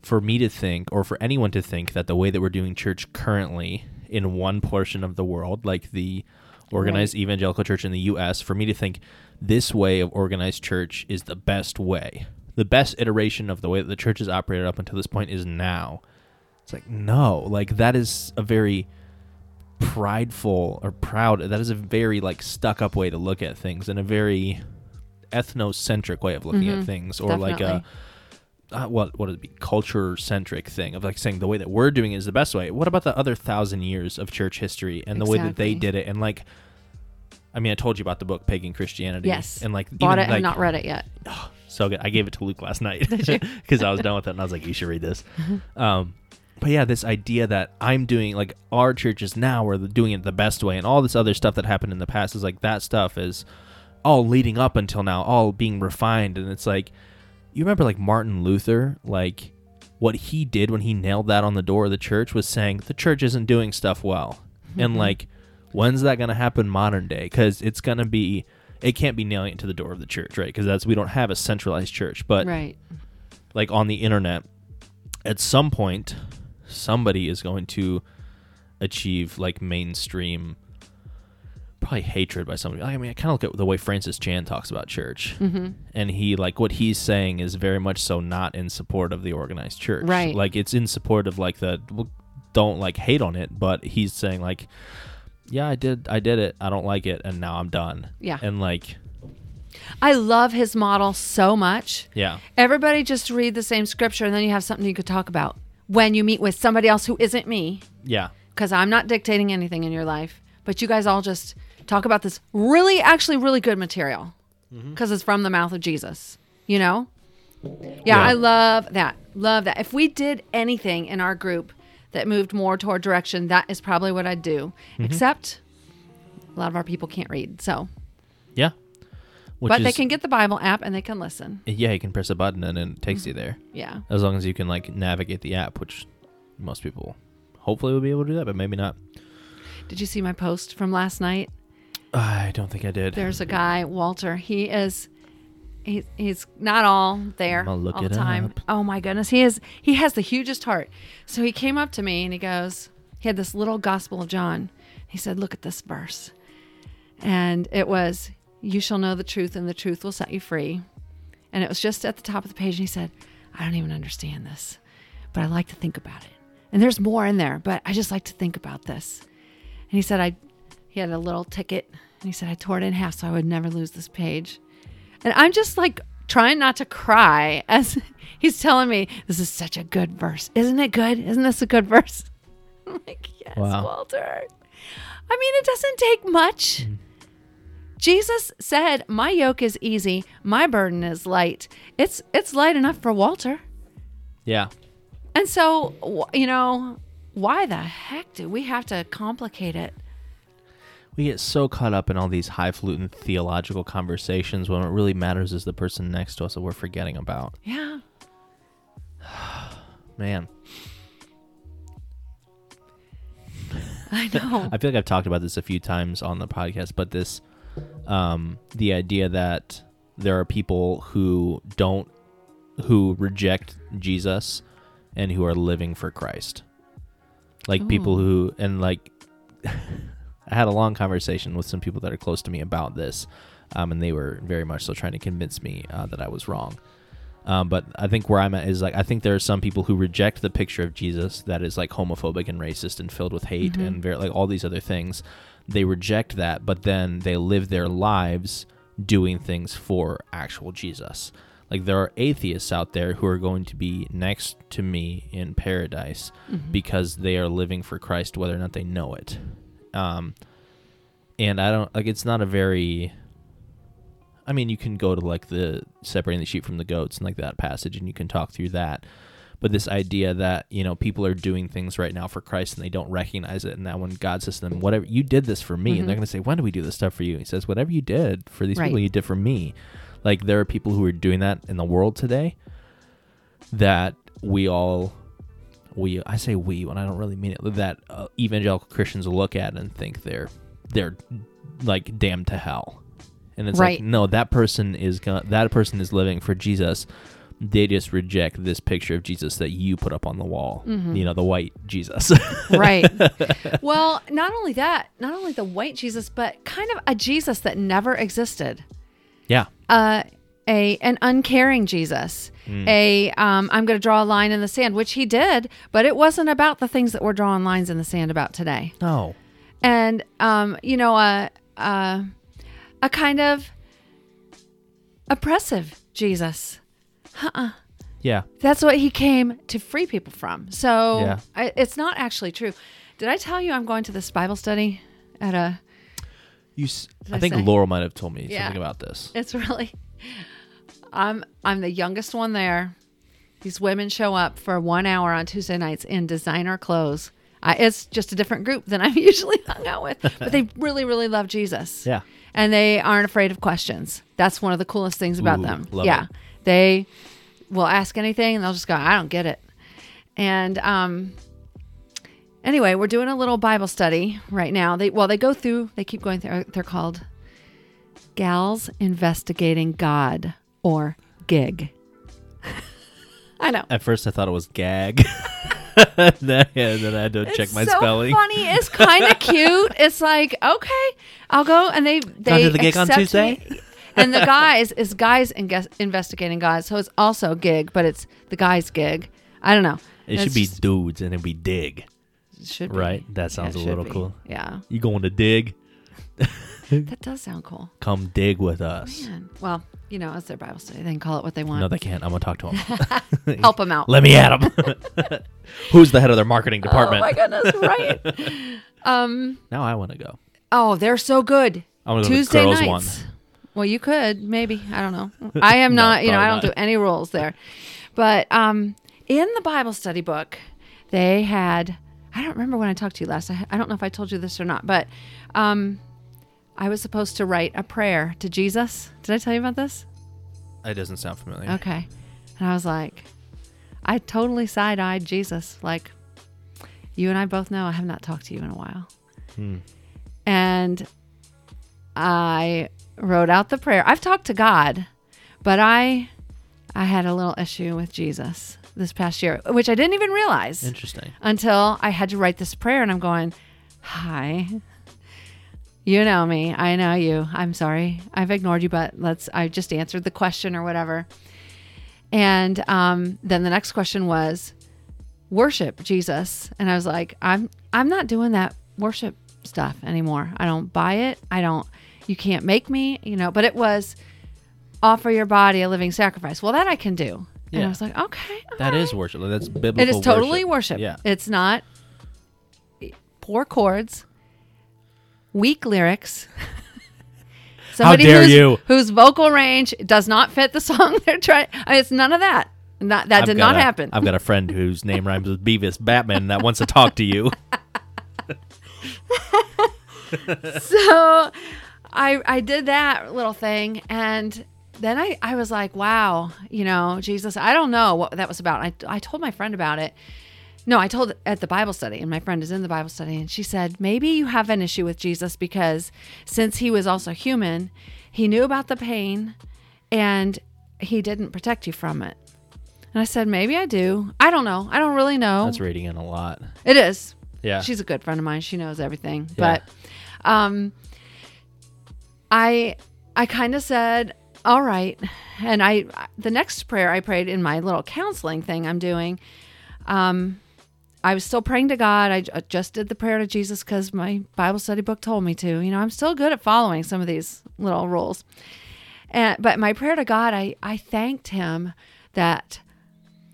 for me to think, or for anyone to think, that the way that we're doing church currently in one portion of the world, like the organized evangelical church in the U.S., for me to think this way of organized church is the best way, the best iteration of the way that the church has operated up until this point is now. It's like, no, like that is a very prideful or proud that is a very like stuck up way to look at things and a very ethnocentric way of looking at mm-hmm. things or like a uh, what what would it be culture centric thing of like saying the way that we're doing it is the best way what about the other thousand years of church history and the way that they did it and like i mean i told you about the book pagan christianity Yes. and like Bought even, it like, and not read it yet. Oh, so good. I gave it to Luke last night because I was done with it, and I was like, "You should read this." Um, but yeah, this idea that I'm doing like our churches now are doing it the best way, and all this other stuff that happened in the past is like that stuff is all leading up until now, all being refined, and it's like you remember like Martin Luther, like what he did when he nailed that on the door of the church was saying the church isn't doing stuff well, and mm-hmm. like when's that going to happen modern day? Because it's going to be it can't be nailing it to the door of the church, right? Because that's we don't have a centralized church, but right. like on the internet, at some point, somebody is going to achieve like mainstream, probably hatred by somebody. I mean, I kind of look at the way Francis Chan talks about church, Mm-hmm. and he like what he's saying is very much so not in support of the organized church, Right. Like it's in support of like the well, don't like hate on it, but he's saying like, yeah, I did, I did it, I don't like it, and now I'm done, Yeah. and like, I love his model so much. yeah, Everybody just read the same scripture and then you have something you could talk about when you meet with somebody else who isn't me, yeah, because I'm not dictating anything in your life. But you guys all just talk about this really, actually, really good material mm-hmm. because it's from the mouth of Jesus, you know? Yeah, Yeah. I love that. Love that. If we did anything in our group that moved more toward direction, that is probably what I'd do. Mm-hmm. Except a lot of our people can't read. So, yeah. Which but they can get the Bible app and they can listen. Yeah, you can press a button and it takes mm-hmm. you there. Yeah. As long as you can like navigate the app, which most people hopefully will be able to do that, but maybe not. Did you see my post from last night? I don't think I did. There's a guy, Walter. He is. He, he's not all there look all it the time. up. Oh my goodness, he is. He has the hugest heart. So he came up to me and he goes, he had this little Gospel of John. He said, "Look at this verse," and it was, "You shall know the truth, and the truth will set you free." And it was just at the top of the page. And he said, "I don't even understand this, but I like to think about it. And there's more in there, but I just like to think about this." And he said, "I." He had a little ticket, and he said, "I tore it in half so I would never lose this page." And I'm just like trying not to cry as he's telling me, This is such a good verse. Isn't it good? Isn't this a good verse? I'm like, Yes, Wow. Walter. I mean, it doesn't take much. Mm. Jesus said, "My yoke is easy, my burden is light." It's it's light enough for Walter. Yeah. And so, you know, why the heck do we have to complicate it? We get so caught up in all these highfalutin theological conversations when what really matters is the person next to us that we're forgetting about. Yeah. Man, I know. I feel like I've talked about this a few times on the podcast, but this, um, the idea that there are people who don't, who reject Jesus and who are living for Christ. Like people who, and like, I had a long conversation with some people that are close to me about this, um, and they were very much so trying to convince me uh, that I was wrong. Um, but I think where I'm at is like I think there are some people who reject the picture of Jesus that is like homophobic and racist and filled with hate and very like all these other things. They reject that, but then they live their lives doing things for actual Jesus. Like there are atheists out there who are going to be next to me in paradise because they are living for Christ, whether or not they know it. Um, and I don't like it's not a very I mean, you can go to like the separating the sheep from the goats and like that passage, and you can talk through that. But this idea that you know people are doing things right now for Christ and they don't recognize it, and that when God says to them, "Whatever you did this for me," and they're going to say, "When do we do this stuff for you?" He says, "Whatever you did for these Right. people, you did for me." Like there are people who are doing that in the world today. That we all, we I say we when I don't really mean it. That uh, evangelical Christians look at and think they're they're like damned to hell and it's Right. like no that person is gonna that person is living for jesus they just reject this picture of jesus that you put up on the wall Mm-hmm. you know the white jesus right. Well, not only that, not only the white Jesus, but kind of a Jesus that never existed. yeah Uh, a an uncaring Jesus. A um, I'm going to draw a line in the sand, which he did, but it wasn't about the things that we're drawing lines in the sand about today. no And um, you know, a a, a kind of oppressive Jesus. yeah That's what he came to free people from. So Yeah. I, it's not actually true. Did I tell you I'm going to this Bible study at a? you s- I i think say? laurel might have told me Yeah. something about this It's really. I'm I'm the youngest one there. These women show up for one hour on Tuesday nights in designer clothes. I, it's just a different group than I'm usually hung out with, but they really, really love Jesus. Yeah. and they aren't afraid of questions. That's one of the coolest things about Ooh, them. yeah, it. they will ask anything, and they'll just go, "I don't get it." And um, anyway, we're doing a little Bible study right now. They well, they go through. They keep going through. They're called Gals Investigating God or GIG. I know. at first i thought it was gag then, yeah, then i had to check my so spelling funny. It's kind of cute. It's like okay, I'll go, and they they to the gig on Tuesday? me. and the guys is guys inge- investigating guys, so it's also gig, but it's the guys gig. I don't know. it It's should be just- dudes and it'd be dig should be. right that sounds it a little be. cool Yeah, you going to dig that does sound cool. come dig with us Man. Well, you know, it's their Bible study. They can call it what they want. no they can't i'm gonna talk to them Help them out. let me at them who's the head of their marketing department Oh my goodness! Right. um. now i want to go Oh, they're so good. I go to Tuesday girls' nights. one. Well, you could maybe. I don't know. I am No, not. You know, I don't not. do any rules there. But um, in the Bible study book, they had. I don't remember when I talked to you last. I, I don't know if I told you this or not, but um, I was supposed to write a prayer to Jesus. Did I tell you about this? It doesn't sound familiar. Okay. And I was like, I totally side eyed Jesus. Like, you and I both know I have not talked to you in a while. Hmm. And I wrote out the prayer. I've talked to God, but I I had a little issue with Jesus this past year, which I didn't even realize Interesting. until I had to write this prayer and I'm going, "Hi. You know me. I know you. I'm sorry. I've ignored you, but let's I just answered the question or whatever." And um, then the next question was worship Jesus. And I was like, I'm I'm not doing that worship stuff anymore. I don't buy it. I don't you can't make me, you know, but it was offer your body a living sacrifice. Well, that I can do. And Yeah. I was like, okay. That all is worship. That's biblical. It is totally worship. Yeah. It's not poor chords, weak lyrics. Somebody dare whose, you. Whose vocal range does not fit the song they're trying. I mean, it's none of that. Not that I've did not a- happen. I've got a friend whose name rhymes with Beavis Batman that wants to talk to you. so I I did that little thing and then I, I was like, wow, you know, Jesus, I don't know what that was about. I, I told my friend about it. No, I told at the Bible study, and my friend is in the Bible study, and she said, maybe you have an issue with Jesus because since he was also human, he knew about the pain and he didn't protect you from it. And I said, maybe I do. I don't know. I don't really know. That's reading in a lot. It is. Yeah. She's a good friend of mine. She knows everything. Yeah. But um I I kind of said, "All right." And I the next prayer I prayed in my little counseling thing I'm doing um I was still praying to God. I uh, just did the prayer to Jesus cuz my Bible study book told me to. You know, I'm still good at following some of these little rules. And but my prayer to God, I I thanked him that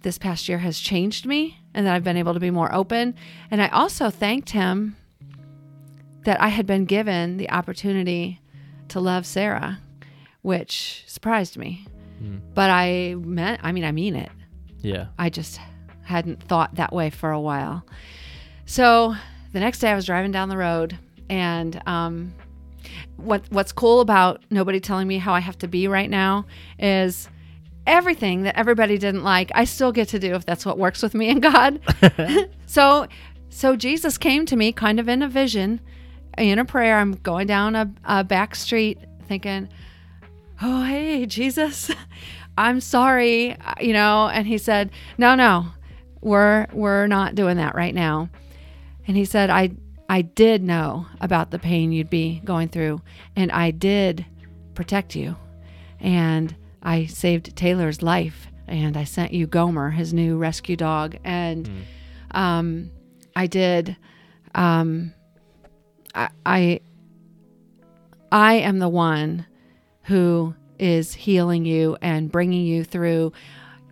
this past year has changed me and that I've been able to be more open. And I also thanked him that I had been given the opportunity to love Sarah, which surprised me. But I meant, I mean, I mean it. yeah. I just hadn't thought that way for a while. So the next day I was driving down the road and um, what what's cool about nobody telling me how I have to be right now is everything that everybody didn't like, I still get to do if that's what works with me and God. so so Jesus came to me kind of in a vision, in a prayer. I'm going down a, a back street thinking, oh hey jesus i'm sorry you know and he said no no we're we're not doing that right now. And he said i i did know about the pain you'd be going through and i did protect you. And i saved taylor's life and i sent you gomer his new rescue dog. And um i did um i i i am the one who is healing you and bringing you through.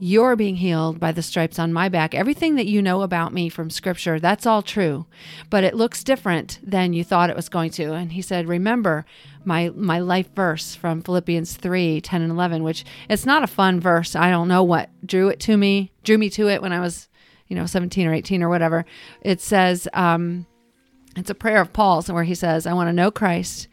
You're being healed by the stripes on my back. Everything that you know about me from scripture, that's all true, but it looks different than you thought it was going to. And he said, Remember my, my life verse from Philippians 3 10 and 11, which it's not a fun verse. I don't know what drew it to me, drew me to it when I was, you know, 17 or 18 or whatever. It says, um, it's a prayer of Paul's where he says, I want to know Christ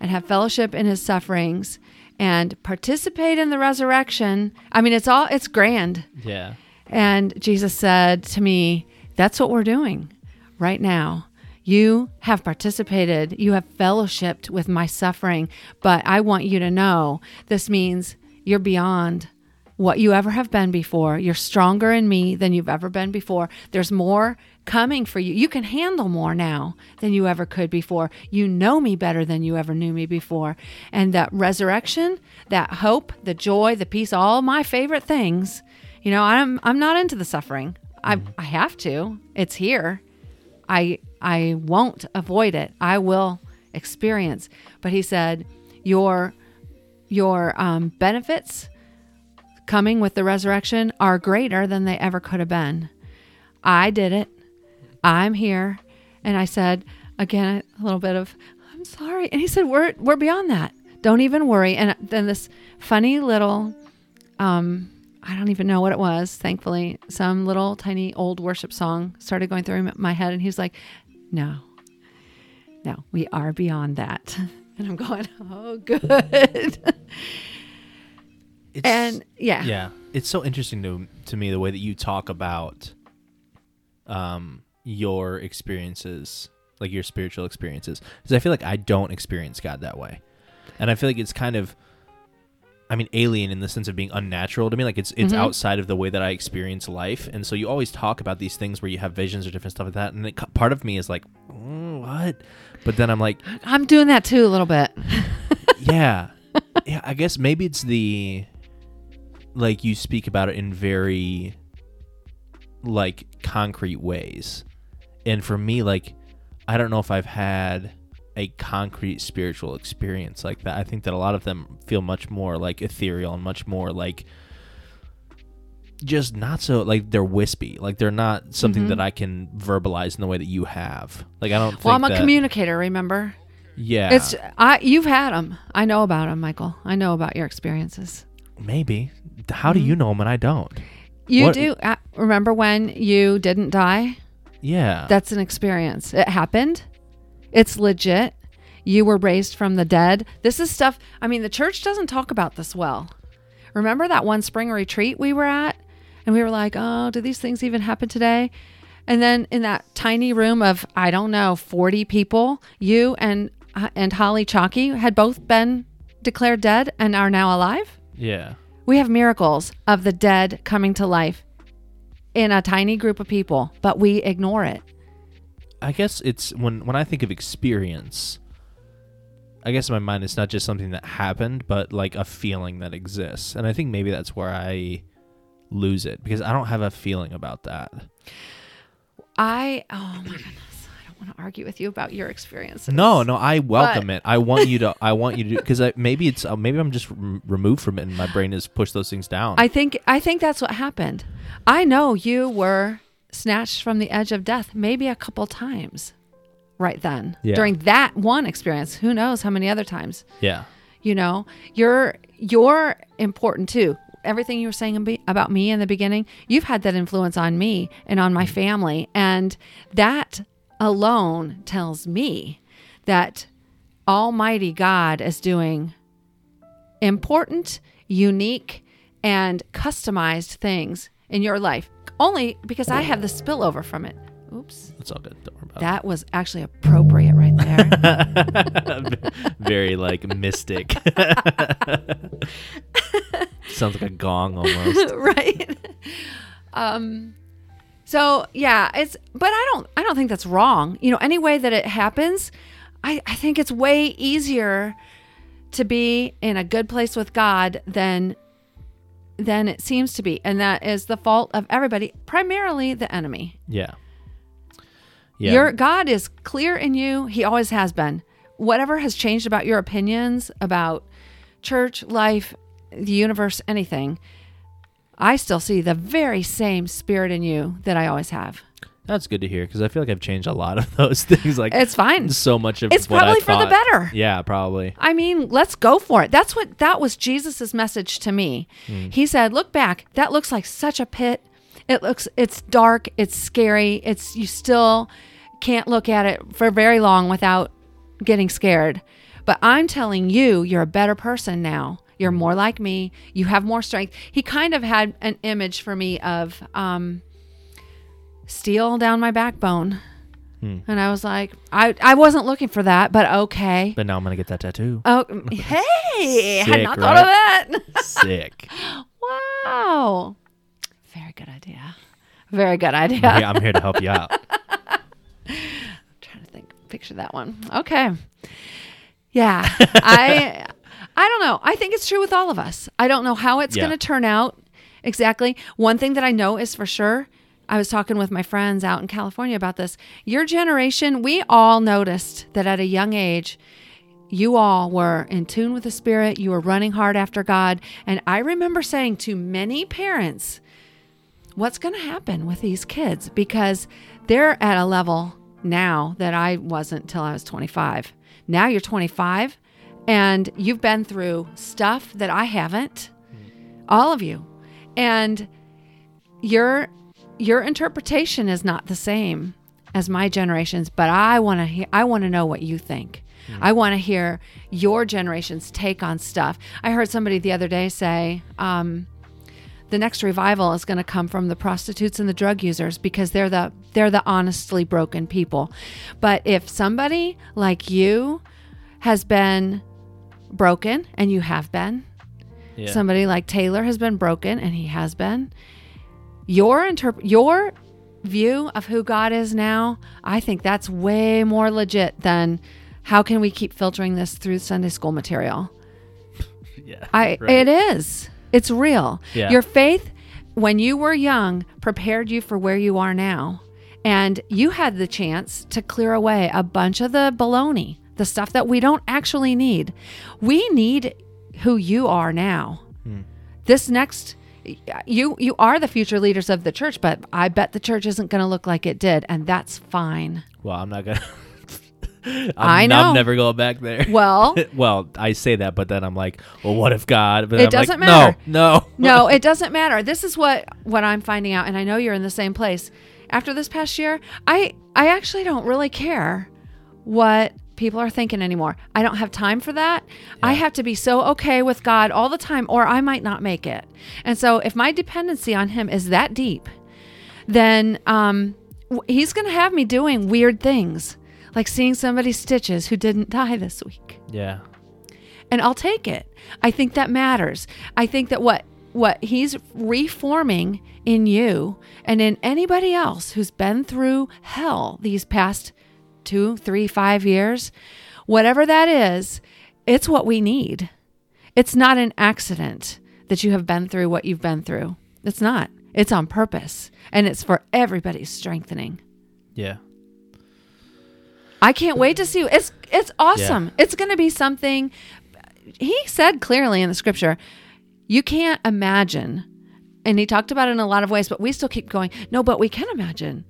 and have fellowship in his sufferings and participate in the resurrection. I mean, it's all, it's grand. Yeah. And Jesus said to me, That's what we're doing right now. You have participated, you have fellowshipped with my suffering, but I want you to know this means you're beyond what you ever have been before. You're stronger in me than you've ever been before. There's more coming for you. You can handle more now than you ever could before. You know me better than you ever knew me before. And that resurrection, that hope, the joy, the peace, all my favorite things. You know, I'm I'm not into the suffering. I I have to. It's here. I I won't avoid it. I will experience. But he said, your your um, benefits coming with the resurrection are greater than they ever could have been. I did it. I'm here. And I said, again, a little bit of, I'm sorry. And he said, we're, we're beyond that. Don't even worry. And then this funny little, um, I don't even know what it was. Thankfully, some little tiny old worship song started going through my head. And he's like, no, no, we are beyond that. And I'm going, oh, good. It's, and yeah. yeah, it's so interesting to to me the way that you talk about um your experiences, like your spiritual experiences, because I feel like I don't experience God that way. and I feel like it's kind of, I mean, alien in the sense of being unnatural to me. Like it's it's Mhm. outside of the way that I experience life, and so you always talk about these things where you have visions or different stuff like that, and it, part of me is like, "Mm, what? But then I'm like, I'm doing that too a little bit. yeah, yeah. I guess maybe it's the, like you speak about it in very, like concrete ways, and for me, like, I don't know if I've had a concrete spiritual experience like that. I think that a lot of them feel much more like ethereal and much more like just not so like they're wispy. Like they're not something Mhm. that I can verbalize in the way that you have. Like I don't. Think Well, I'm a that- communicator. Remember, Yeah, it's I. You've had them. I know about them, Michael. I know about your experiences. maybe. How do you know them and I don't? You What- do. Remember when you didn't die? Yeah, That's an experience. It happened. It's legit. You were raised from the dead. This is stuff. I mean, the church doesn't talk about this well. Remember that one spring retreat we were at? And we were like, oh, do these things even happen today? And then in that tiny room of, I don't know, 40 people, you and, uh, and Holly Chalky had both been declared dead and are now alive. yeah. We have miracles of the dead coming to life in a tiny group of people, but we ignore it. I guess it's when when I think of experience. I guess in my mind it's not just something that happened, but like a feeling that exists, and I think maybe that's where I lose it because I don't have a feeling about that. I oh my don't want to argue with you about your experiences. No, no, I welcome But- it. I want you to. I want you to because maybe it's uh, maybe I'm just rem- removed from it, and my brain has pushed those things down. I think I think that's what happened. I know you were snatched from the edge of death maybe a couple times right then Yeah. during that one experience. Who knows how many other times? yeah, You know, you're you're important too. Everything you were saying about me in the beginning, you've had that influence on me and on my family, and that alone tells me that Almighty God is doing important, unique, and customized things in your life. Only because I have the spillover from it. Oops. that's all good. Don't worry about That was actually appropriate right there. Very like mystic. Sounds like a gong almost. right um so yeah it's but i don't i don't think that's wrong. You know any way that it happens i i think it's way easier to be in a good place with god than than it seems to be. And that is the fault of everybody primarily the enemy. Yeah. Yeah. your god is clear in you. He always has been. Whatever has changed about your opinions about church life the universe anything i still see the very same spirit in you that i always have That's good to hear because I feel like I've changed a lot of those things. Like it's fine so much of It's what I probably for the better. Yeah, probably. I mean, let's go for it. That's what that was Jesus's message to me. Hmm. He said, "Look back. That looks like such a pit. It looks it's dark, it's scary. It's you still can't look at it for very long without getting scared. But I'm telling you, you're a better person now. You're more like me. You have more strength." He kind of had an image for me of um steel down my backbone. And I was like, I, I wasn't looking for that, but okay. But now I'm gonna get that tattoo. Oh, hey! had Sick, not thought of that. Sick. wow. Very good idea. Very good idea. Yeah, I'm here to help you out. trying to think, picture that one. Okay. Yeah. I I don't know. I think it's true with all of us. I don't know how it's Yeah. going to turn out exactly. One thing that I know is for sure. I was talking with my friends out in California about this. Your generation, we all noticed that at a young age, you all were in tune with the Spirit. You were running hard after God. And I remember saying to many parents, what's going to happen with these kids? Because they're at a level now that I wasn't till I was 25. Now you're 25 and you've been through stuff that I haven't, all of you. And your your interpretation is not the same as my generation's, but I want to hear I want to know what you think. I want to hear your generation's take on stuff. I heard somebody the other day say, um, the next revival is going to come from the prostitutes and the drug users because they're the they're the honestly broken people. But if somebody like you has been broken, and you have been. Yeah. Somebody like Taylor has been broken, and he has been. Your interp- your view of who God is now, I think that's way more legit than how can we keep filtering this through Sunday school material. yeah. I right. it is. It's real. Yeah. Your faith when you were young prepared you for where you are now. And you had the chance to clear away a bunch of the baloney, the stuff that we don't actually need. We need who you are now. Hmm. This next you you are the future leaders of the church, but I bet the church isn't going to look like it did, and that's fine. Well, I'm not gonna. I'm, I know. I'm never going back there. Well, well, I say that, but then I'm like, well, what if God? But It I'm doesn't like, matter. No, no, no, it doesn't matter. This is what what I'm finding out, and I know you're in the same place. After this past year, I I actually don't really care what people are thinking anymore. I don't have time for that. I have to be so okay with God all the time, or I might not make it. And so, if my dependency on Him is that deep, then um, He's going to have me doing weird things, like seeing somebody's stitches who didn't die this week Yeah, and I'll take it. I think that matters. I think that what what he's reforming in you and in anybody else who's been through hell these past two, three, five years, whatever that is, it's what we need. It's not an accident that you have been through what you've been through. It's not. It's on purpose and it's for everybody's strengthening. yeah, I can't wait to see. It's it's awesome. It's going to be something. He said clearly in the scripture, you can't imagine, and he talked about it in a lot of ways. But we still keep going. No, but we can imagine,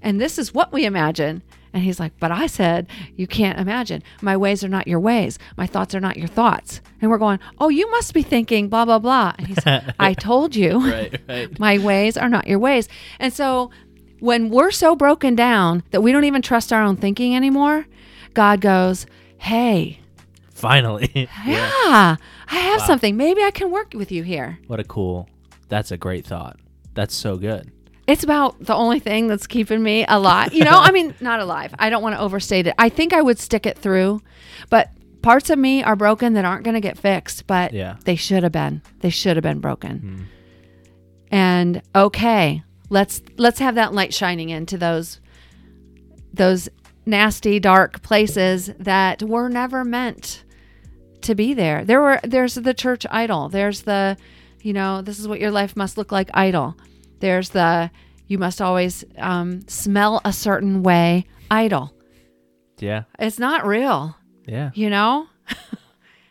and this is what we imagine. And he's like, but I said you can't imagine. My ways are not your ways. My thoughts are not your thoughts. And we're going, oh, you must be thinking blah blah blah. And he's, I told you right, right. my ways are not your ways. And so when we're so broken down that we don't even trust our own thinking anymore, God goes, Hey, Finally, yeah. yeah, I have something. Maybe I can work with you here. What a cool. That's a great thought. That's so good. It's about the only thing that's keeping me alive. You know, I mean, not alive. I don't want to overstate it. I think I would stick it through, but parts of me are broken that aren't going to get fixed, but Yeah. they should have been. They should have been broken. Hmm. And okay, let's let's have that light shining into those those nasty dark places that were never meant to be there. There were there's the church idol. There's the you know, this is what your life must look like idol. There's the you must always um, smell a certain way idol. Yeah, It's not real, yeah. you know?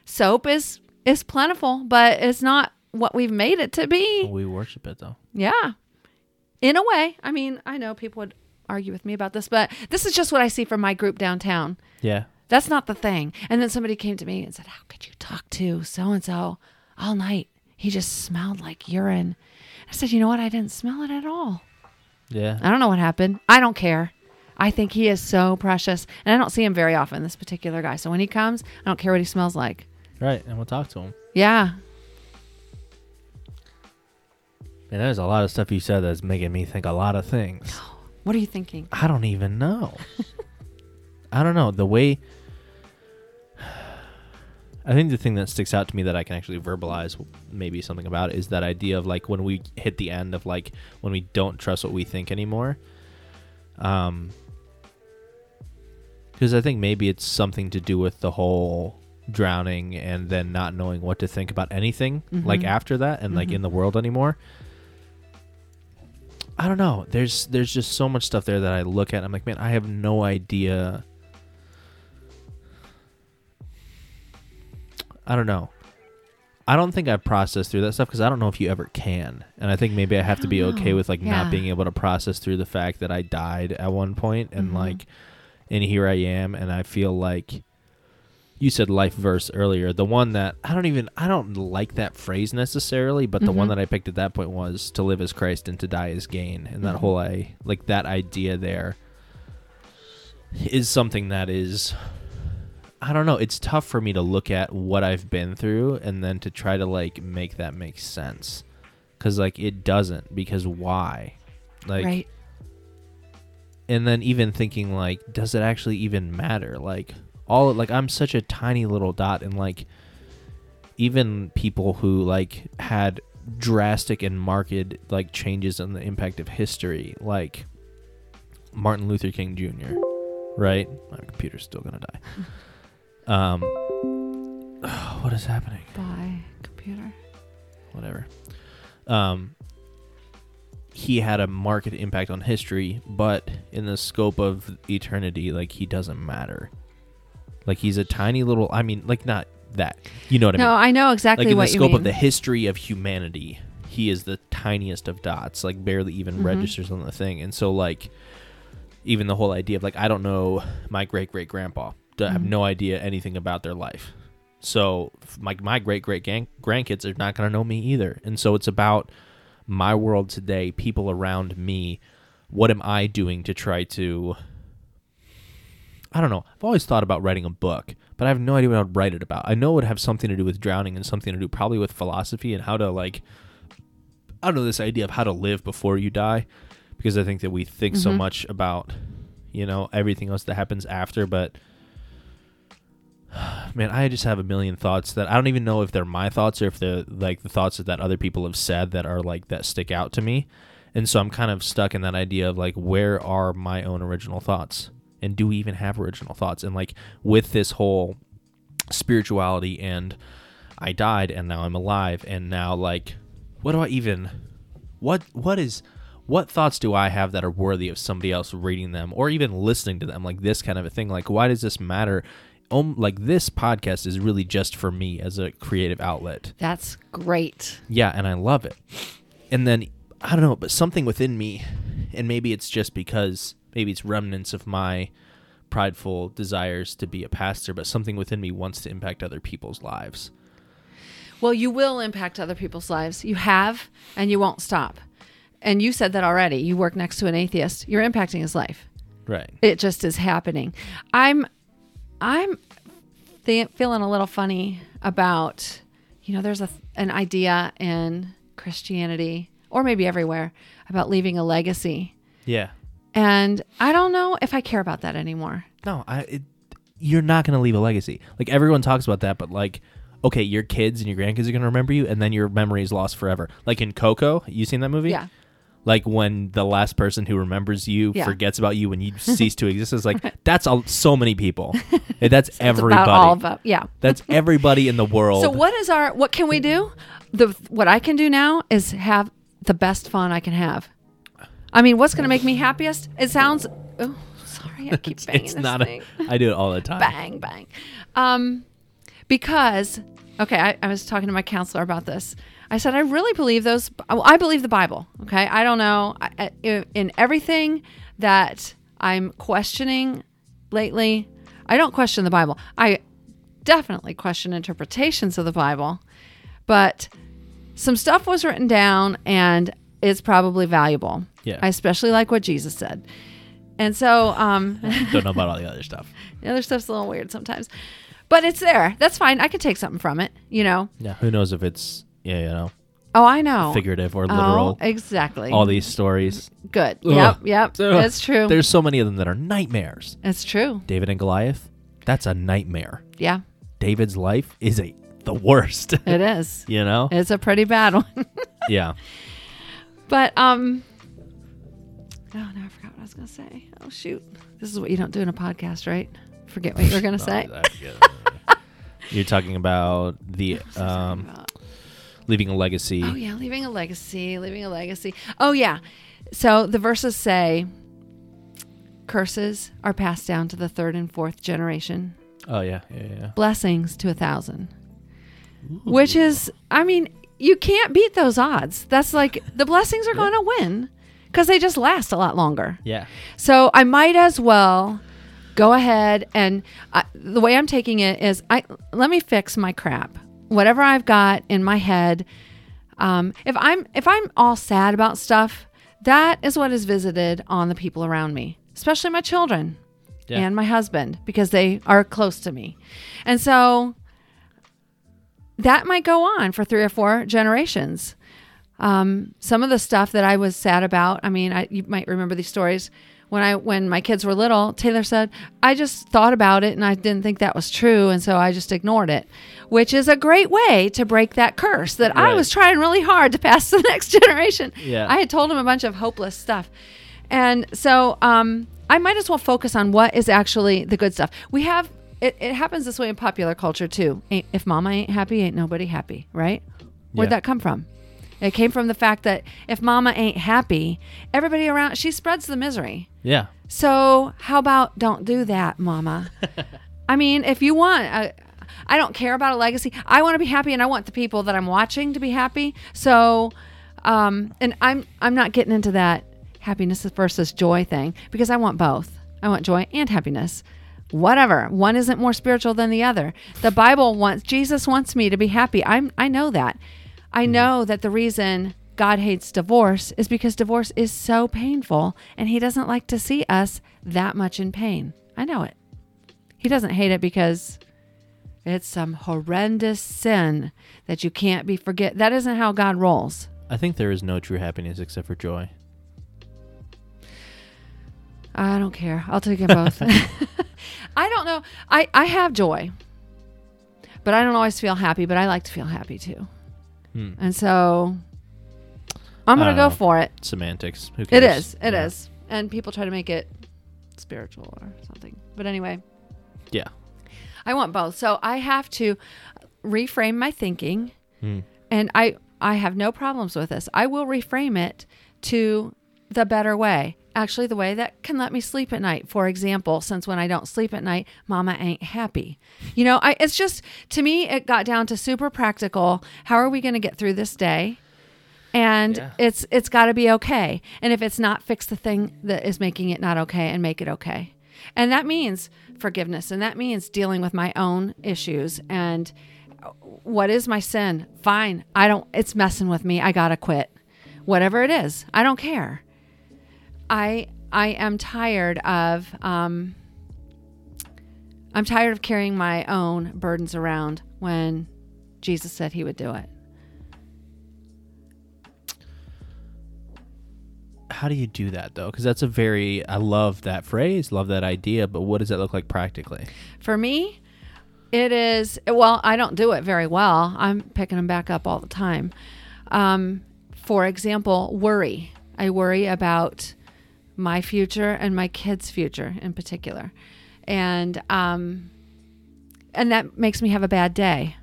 Soap is is plentiful, but it's not what we've made it to be. We worship it though. Yeah. In a way. I mean, I know people would argue with me about this, but this is just what I see from my group downtown. Yeah, That's not the thing. And then somebody came to me and said, How could you talk to so and so all night? He just smelled like urine. I said, You know what? I didn't smell it at all. yeah. I don't know what happened. I don't care. I think he is so precious. And I don't see him very often, this particular guy. So when he comes, I don't care what he smells like. Right, and we'll talk to him. Yeah. And there's a lot of stuff you said that's making me think a lot of things. What are you thinking? I don't even know. I don't know the way. I think the thing that sticks out to me that I can actually verbalize maybe something about is that idea of like when we hit the end of like when we don't trust what we think anymore. Um, because I think maybe it's something to do with the whole drowning and then not knowing what to think about anything like Mhm. after that and like Mhm. in the world anymore. I don't know. There's there's just so much stuff there that I look at. And I'm like, man, I have no idea. I don't know. I don't think I've processed through that stuff because I don't know if you ever can. And I think maybe I have to don't be okay with like Yeah. not being able to process through the fact that I died at one point and Mhm. like, and here I am, and I feel like. You said life verse earlier. The one that I don't even I don't like that phrase necessarily, but the one Mhm. that I picked at that point was to live as Christ and to die as gain. And that Mhm. whole I like that idea there is something that is I don't know, it's tough for me to look at what I've been through and then to try to like make that make sense. Cuz like it doesn't because why? Like right. and then even thinking like does it actually even matter like all like i'm such a tiny little dot and like even people who like had drastic and marked like changes in the impact of history, like Martin Luther King Jr. Right? My computer's still gonna die. Um, what is happening? Bye, computer. Whatever. Um, he had a marked impact on history, but in the scope of eternity, like he doesn't matter. Like he's a tiny little. I mean, like not that. You know what I mean? No, mean? I know exactly like in what the you scope mean. of the history of humanity, he is the tiniest of dots. Like barely even Mhm. registers on the thing. And so like, even the whole idea of like, I don't know my great great grandpa. I have Mhm. no idea anything about their life. So my my great great grandkids are not going to know me either. And so it's about my world today, people around me. What am I doing to try to? I don't know. I've always thought about writing a book, but I have no idea what I'd write it about. I know it would have something to do with drowning and something to do probably with philosophy and how to like I don't know this idea of how to live before you die because I think that we think so Mhm. much about you know everything else that happens after but man I just have a million thoughts that I don't even know if they're my thoughts or if they're like the thoughts that other people have said that are like that stick out to me. And so I'm kind of stuck in that idea of like where are my own original thoughts? And do we even have original thoughts? And like with this whole spirituality and I died and now I'm alive and now like what do I even what what is what thoughts do I have that are worthy of somebody else reading them or even listening to them? Like this kind of a thing. Like why does this matter um, like this podcast is really just for me as a creative outlet That's great. yeah, and I love it. And then I don't know, but something within me, and maybe it's just because maybe it's remnants of my prideful desires to be a pastor, but something within me wants to impact other people's lives. Well, you will impact other people's lives. You have, and you won't stop. And you said that already. You work next to an atheist. You're impacting his life. Right. It just is happening. I'm, I'm th- feeling a little funny about, you know, there's a an idea in Christianity or maybe everywhere about leaving a legacy, Yeah. and I don't know if I care about that anymore. No, I. It, you're not gonna leave a legacy. Like everyone talks about that, but like, okay, your kids and your grandkids are gonna remember you, and then your memory is lost forever. Like in Coco, you seen that movie? Yeah. Like when the last person who remembers you Yeah. forgets about you when you cease to exist is like that's all, so many people that's It's everybody about all of. Yeah. that's everybody in the world So what is our what can we do? The what I can do now is have the best fun I can have. I mean, what's going to make me happiest? It sounds oh, sorry, I keep banging it's this not a, i do it all the time bang bang. Um because okay, I, I was talking to my counselor about this. I said I really believe those I believe the Bible, okay? I don't know I, in everything that I'm questioning lately, I don't question the Bible. I definitely question interpretations of the Bible, but some stuff was written down and it's probably valuable. Yeah. I especially like what Jesus said. And so, um, don't know about all the other stuff the other stuff's a little weird sometimes, but it's there. That's fine. I can take something from it, you know? yeah who knows if it's you know Oh, I know. figurative or Oh, literal exactly. all these stories Good. Ugh. Yep. Yep. Ugh. It's true. there's so many of them that are nightmares It's true. david and goliath that's a nightmare Yeah, david's life is a the worst it is. you know It's a pretty bad one. yeah but um Oh no, I forgot what I was gonna say. Oh shoot. This is what you don't do in a podcast, right? Forget what you were gonna say. I forget. You're talking about the um? Leaving a legacy. Oh yeah, leaving a legacy, leaving a legacy. Oh yeah. So the verses say curses are passed down to the third and fourth generation, Oh yeah, yeah, yeah. blessings to a thousand. Which is I mean, you can't beat those odds. That's like the blessings are going to win cuz they just last a lot longer. Yeah. So I might as well go ahead and I, the way I'm taking it is I let me fix my crap. Whatever I've got in my head, um, if I'm if I'm all sad about stuff, that is what is visited on the people around me, especially my children Yeah. and my husband because they are close to me, and so that might go on for three or four generations um, some of the stuff that I was sad about. I mean, I, you might remember these stories when I when my kids were little, Taylor said, "I just thought about it and I didn't think that was true, and so I just ignored it." Which is a great way to break that curse that I was trying really hard to pass to the next generation. Yeah. I had told him a bunch of hopeless stuff. And so um, I might as well focus on what is actually the good stuff. We have it, it happens this way in popular culture too. Ain't, if mama ain't happy, ain't nobody happy, right? Where'd Yeah. that come from? It came from the fact that if mama ain't happy, everybody around she spreads the misery. Yeah. So how about don't do that, mama? I mean, if you want, I, I don't care about a legacy. I want to be happy, and I want the people that I'm watching to be happy. So, um, and I'm I'm not getting into that happiness versus joy thing because I want both. I want joy and happiness. Whatever. One isn't more spiritual than the other. The Bible wants Jesus wants me to be happy. I'm I know that. I mm-hmm. know that the reason God hates divorce is because divorce is so painful and he doesn't like to see us that much in pain. I know it. He doesn't hate it because it's some horrendous sin that you can't be forget. That isn't how God rolls. I think there is no true happiness except for joy. I don't care. I'll take it both. I don't know. I, I have joy, but I don't always feel happy, but I like to feel happy too. Hmm. And so I'm going to go know. for it. Semantics. Who It cares? is. It is. Yeah. And people try to make it spiritual or something. But anyway, Yeah. I want both. So I have to reframe my thinking Hmm. and I I have no problems with this. I will reframe it to the better way. Actually, the way that can let me sleep at night. For example, since when I don't sleep at night, mama ain't happy. You know, I it's just to me it got down to super practical. How are we going to get through this day? And Yeah. it's it's got to be okay. And if it's not, fix the thing that is making it not okay and make it okay. And that means forgiveness and that means dealing with my own issues and uh, what is my sin? Fine. I don't it's messing with me. I got to quit. Whatever it is. I don't care. I I am tired of um I'm tired of carrying my own burdens around when Jesus said he would do it. How do you do that though? Because that's a very I love that phrase, love that idea, but what does that look like practically? For me, it is well, I don't do it very well. I'm picking them back up all the time. Um, for example, worry. I worry about my future and my kids' future in particular, and um, and that makes me have a bad day.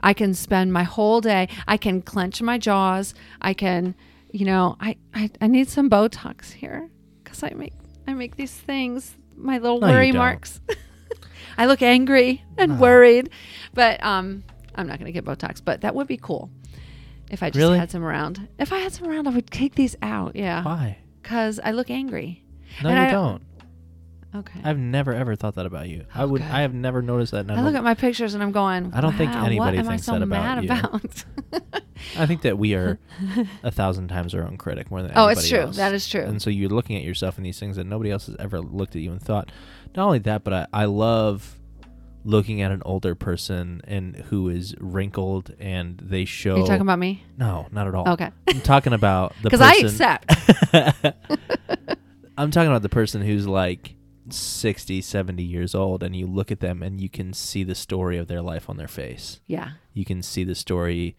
I can spend my whole day. I can clench my jaws. I can, you know, I I, I need some Botox here because I make I make these things my little No, worry marks. I look angry and worried, but um, I'm not going to get Botox. But that would be cool if I just Really? had some around. If I had some around, I would take these out. Yeah, Why? Because I look angry. No, And you I- don't. Okay. I've never ever thought that about you. I would. Okay. I have never noticed that. I I look at my pictures and I'm going. I don't think anybody thinks so that about mad you. I think that we are a thousand times our own critic more than Oh, it's true. else. That is true. And so you're looking at yourself in these things that nobody else has ever looked at you and thought. Not only that, but I, I love looking at an older person and who is wrinkled and they show. You're you talking about me? No, not at all. Okay. I'm talking about the Because I accept. I'm talking about the person who's like 60, 70 years old, and you look at them and you can see the story of their life on their face. Yeah. You can see the story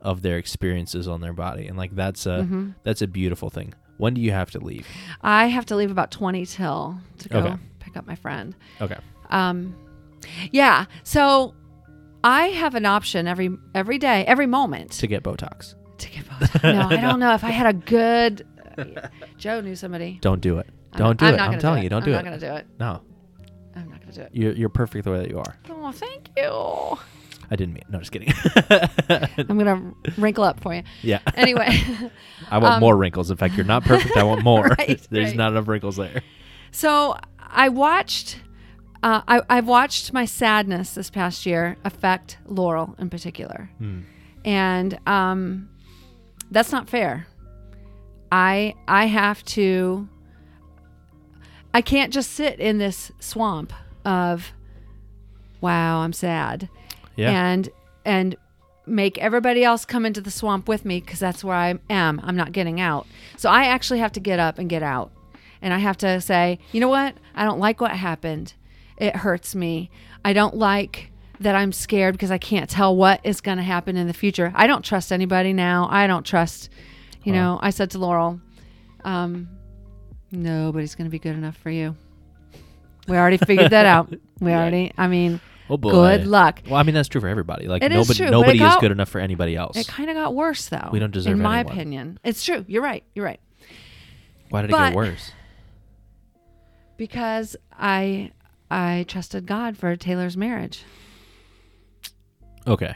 of their experiences on their body, and like that's a Mhm. that's a beautiful thing. When do you have to leave? I have to leave about 20 till to go Okay. pick up my friend. Okay. Um, yeah. So I have an option every every day, every moment To get Botox. to get Botox. No, I don't know if I had a good. Joe knew somebody. Don't do it. Don't do I'm it. I'm telling do you, don't I'm do it. I'm not gonna do it. No, I'm not gonna do it. you're you're perfect the way that you are. Oh, thank you. I didn't mean. No, just kidding. I'm gonna wrinkle up for you. yeah. Anyway, I want Um, more wrinkles. In fact, you're not perfect. I want more. Right, There's right. not enough wrinkles there. so I watched. Uh, I, I've watched my sadness this past year affect Laurel in particular. Hmm. and um, that's not fair. I I have to. I can't just sit in this swamp of, wow, I'm sad, Yeah. and and make everybody else come into the swamp with me because that's where I am. I'm not getting out. So I actually have to get up and get out. And I have to say, you know what? I don't like what happened. It hurts me. I don't like that I'm scared because I can't tell what is going to happen in the future. I don't trust anybody now. I don't trust, you Wow. know, I said to Laurel, um, nobody's going to be good enough for you. We already figured that out. We Yeah. already, I mean, Oh boy. good luck. Well, I mean that's true for everybody. Like It is nobody true, nobody it is got- good enough for anybody else. It kind of got worse though. We don't deserve in my anyone. opinion. It's true. You're right. You're right. Why did it get worse? Because I I trusted God for Taylor's marriage Okay.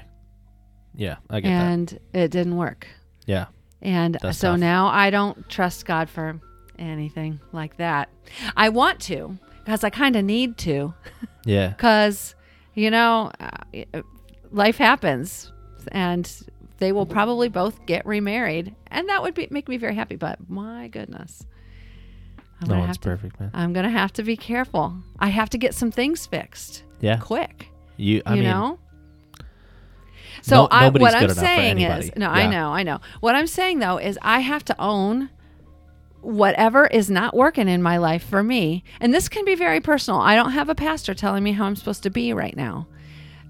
Yeah, I get that. and it didn't work. Yeah. And That's so tough. now I don't trust God for anything like that. I want to because I kind of need to Yeah. because you know uh, life happens and they will probably both get remarried and that would be make me very happy but my goodness I'm No one's have to perfect, man. I'm gonna have to be careful. I have to get some things fixed Yeah. quick. You I you mean know. So no- I, what I'm saying is, no, I know, I know. What I'm saying though is, I have to own whatever is not working in my life for me, and this can be very personal. I don't have a pastor telling me how I'm supposed to be right now.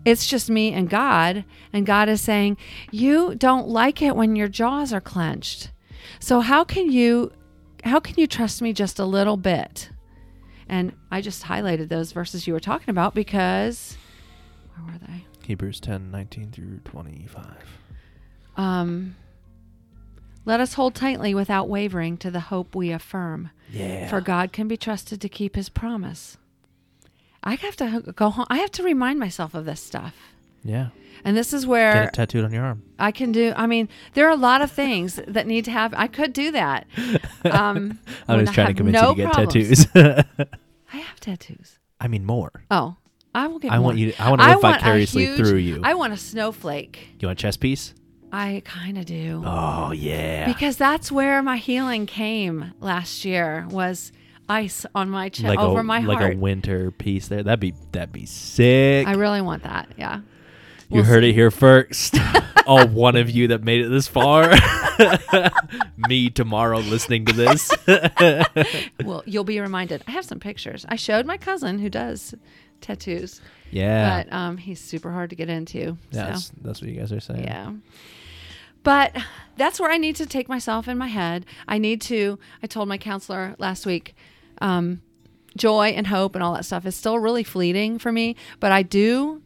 It's just me and God, and God is saying, "You don't like it when your jaws are clenched. So how can you how can you trust me just a little bit?" And I just highlighted those verses you were talking about because where were they? Hebrews 10, 19 through 25. Um, let us hold tightly without wavering to the hope we affirm, Yeah. for God can be trusted to keep his promise. I have to go home. I have to remind myself of this stuff. Yeah. And this is Get where it tattooed on your arm. I can do. I mean, there are a lot of things that need to have. I could do that. Um, I was trying to convince no you to get problems. tattoos. I have tattoos. I mean more. Oh, I will get. I more. want you to- I wanna live want vicariously huge- through you. I want a snowflake. You want a chess piece? I kind of do. Oh yeah. because that's where my healing came last year was ice on my chest like over a my like heart Like a winter piece there. That'd be that'd be sick. i really want that yeah you We'll heard see. it here first. oh, one of you that made it this far. Me tomorrow listening to this. well you'll be reminded i have some pictures i showed my cousin who does tattoos yeah. but um, he's super hard to get into Yeah, so that's, that's what you guys are saying. yeah but that's where i need to take myself in my head i need to i told my counselor last week um, joy and hope and all that stuff is still really fleeting for me but i do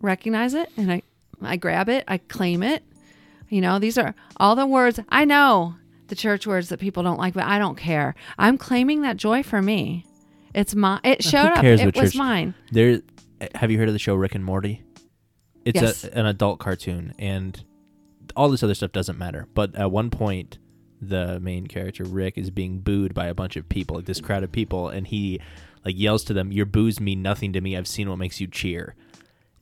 recognize it and i i grab it i claim it you know these are all the words i know the church words that people don't like but i don't care i'm claiming that joy for me it's my it showed up it was church- mine There, have you heard of the show Rick and Morty? It's Yes. a, an adult cartoon, and all this other stuff doesn't matter. But at one point, the main character Rick is being booed by a bunch of people, like this crowd of people, and he like yells to them, "Your boos mean nothing to me. I've seen what makes you cheer."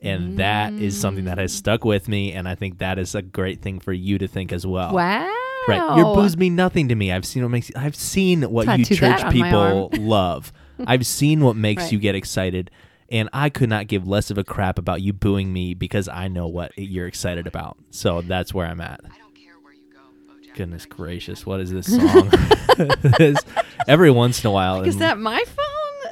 And that is something that has stuck with me, and I think that is a great thing for you to think as well. wow Right. Your boos mean nothing to me. I've seen what makes I've seen what you Tattoo that church people love. I've seen what makes Right. you get excited. And I could not give less of a crap about you booing me because I know what you're excited about. So that's where I'm at. Goodness gracious, what is this song? This- every once in a while, is in- that my phone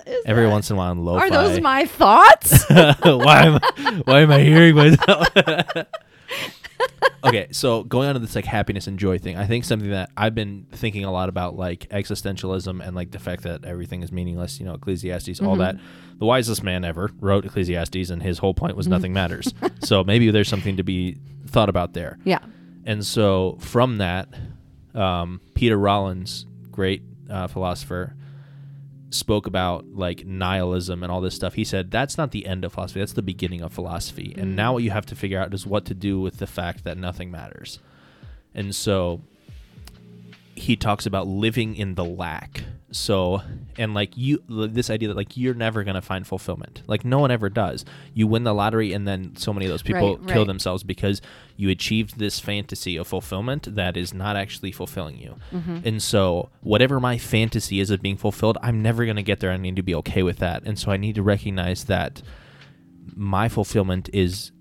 is every that- once in a while in lo-fi. Are those my thoughts? why am I, why am I hearing myself? okay, so going on to this like happiness and joy thing, I think something that I've been thinking a lot about like existentialism and like the fact that everything is meaningless, you know, Ecclesiastes, all that. The wisest man ever wrote Ecclesiastes and his whole point was nothing matters. so maybe there's something to be thought about there. yeah. And so from that, um, Peter Rollins, great uh, philosopher, spoke about like nihilism and all this stuff. He said that's not the end of philosophy; that's the beginning of philosophy. And mm. now what you have to figure out is what to do with the fact that nothing matters. And so he talks about living in the lack. So, and like you, this idea that like you're never gonna find fulfillment. Like no one ever does. You win the lottery, and then so many of those people Right, kill right. themselves because you achieved this fantasy of fulfillment that is not actually fulfilling you. Mm-hmm. And so, whatever my fantasy is of being fulfilled, I'm never gonna get there. I need to be okay with that. And so, I need to recognize that my fulfillment is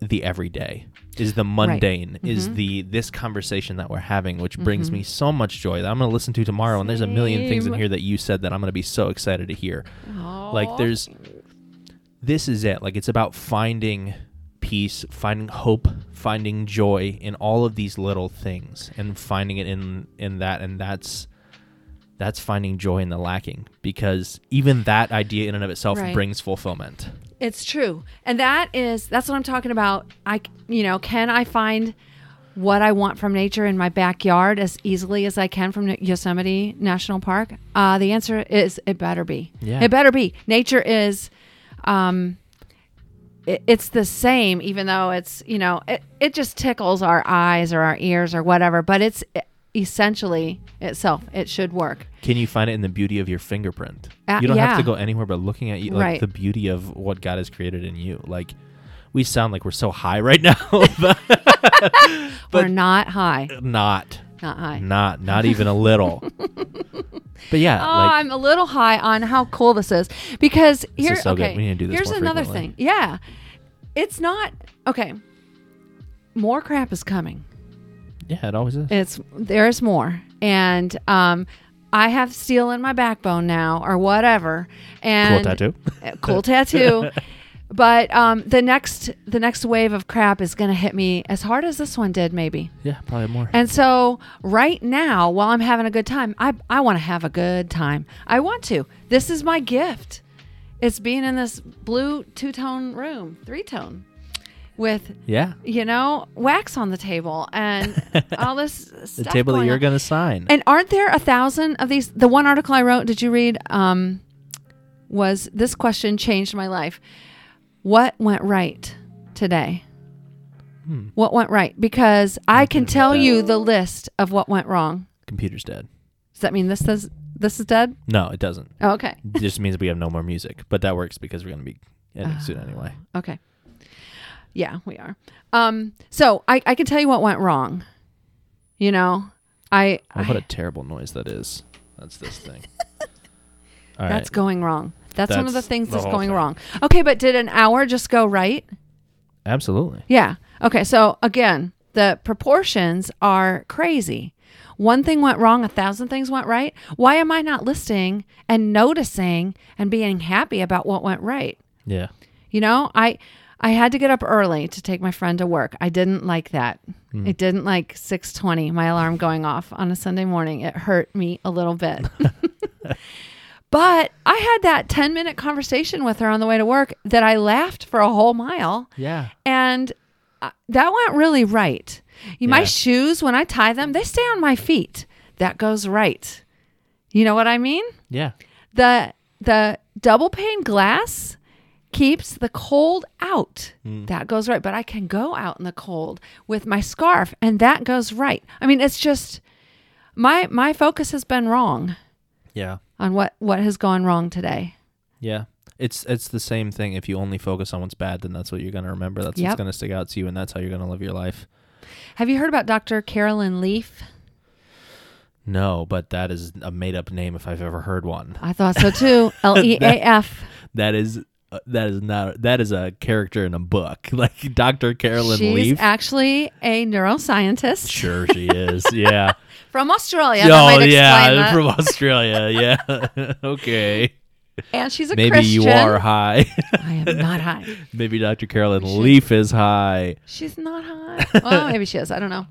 the everyday is the mundane is Mm-hmm. the this conversation that we're having which brings me so much joy that i'm going to listen to tomorrow and there's a million things in here that you said that i'm going to be so excited to hear. Oh, like there's this is it. Like it's about finding peace finding hope finding joy in all of these little things and finding it in in that and that's that's finding joy in the lacking because even that idea in and of itself Right. brings fulfillment It's true. And that is that's what I'm talking about. I you know, can I find what I want from nature in my backyard as easily as I can from Yosemite National Park? Uh, the answer is it better be. Yeah. It better be. Nature is um it, it's the same even though it's, you know, it, it just tickles our eyes or our ears or whatever, but it's essentially itself. It should work. Can you find it in the beauty of your fingerprint? Uh, you don't have to go anywhere but looking at you, like Right. the beauty of what God has created in you. Like we sound like we're so high right now, but We're not high. not, Not high. not, not even a little. but yeah, Oh, like I'm a little high on how cool this is because here. is so good. okay, We need to do this here's another frequently. thing. Yeah, it's not okay. More crap is coming. Yeah, it always is. It's there's more, and um, I have steel in my backbone now, or whatever. And cool tattoo. cool tattoo. But um, the next the next wave of crap is going to hit me as hard as this one did, maybe. yeah, probably more. And so right now, while I'm having a good time, I, I want to have a good time. I want to. This is my gift. It's being in this blue two tone room, three tone, with, yeah, you know, wax on the table and all this the table that you're gonna sign. And aren't there a thousand of these? The one article I wrote, did you read? Um, was this question changed my life? What went right today? Hmm. What went right? Because I can tell that. you the list of what went wrong. Computer's dead. Does that mean this is this is dead? No, it doesn't. Oh, okay. It just means we have no more music. But that works because we're gonna be ending soon anyway. Okay. Yeah, we are. Um, so I, I can tell you what went wrong. You know, I, Oh, what I a terrible noise that is. That's this thing. All that's right. going wrong. That's, one of the things the that's going thing. wrong. Okay, but did an hour just go right? Absolutely. Yeah. Okay. So again, the proportions are crazy. One thing went wrong, a thousand things went right. Why am I not listening and noticing and being happy about what went right? Yeah. You know, I I had to get up early to take my friend to work. I didn't like that. It didn't like 6:20 my alarm going off on a Sunday morning. It hurt me a little bit. but I had that 10-minute conversation with her on the way to work that I laughed for a whole mile Yeah. and uh, that went really right. You- My shoes when I tie them, they stay on my feet. That goes right. You know what I mean? Yeah. the the double pane glass keeps the cold out. Hmm. That goes right. But I can go out in the cold with my scarf and that goes right. I mean, it's just my my focus has been wrong Yeah. on what what has gone wrong today. Yeah. It's it's the same thing. If you only focus on what's bad, then that's what you're gonna remember. That's Yep. what's gonna stick out to you, and that's how you're gonna live your life. Have you heard about Dr. Carolyn Leaf? No, but that is a made up name if I've ever heard one. I thought so too. L E A F. That is uh, that is not that is a character in a book, like Dr. Carolyn Leaf. She's Leaf. actually a neuroscientist sure, she is. Yeah. from Australia. Oh might yeah, from Australia. Yeah. okay. and she's a Maybe Christian. you are high. I am not high. Maybe Dr. Carolyn Leaf is high. She's not high. Well, maybe she is. I don't know.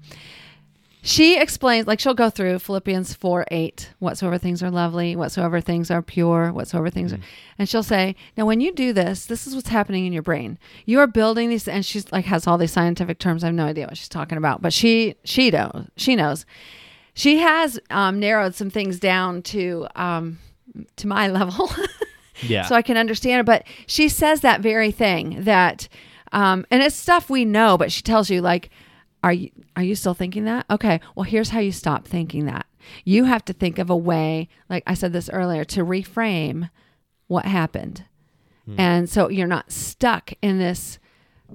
She explains, like she'll go through Philippians 4 8, whatsoever things are lovely, whatsoever things are pure, whatsoever things are. And she'll say, Now, when you do this, this is what's happening in your brain. You are building these, and she's like, has all these scientific terms. I have no idea what she's talking about, but she, she knows. She knows. She has um, narrowed some things down to, um, to my level. Yeah. so I can understand it. But she says that very thing that, um, and it's stuff we know, but she tells you like, are you are you still thinking that? Okay, well here's how you stop thinking that. You have to think of a way, like I said this earlier, to reframe what happened, hmm. and so you're not stuck in this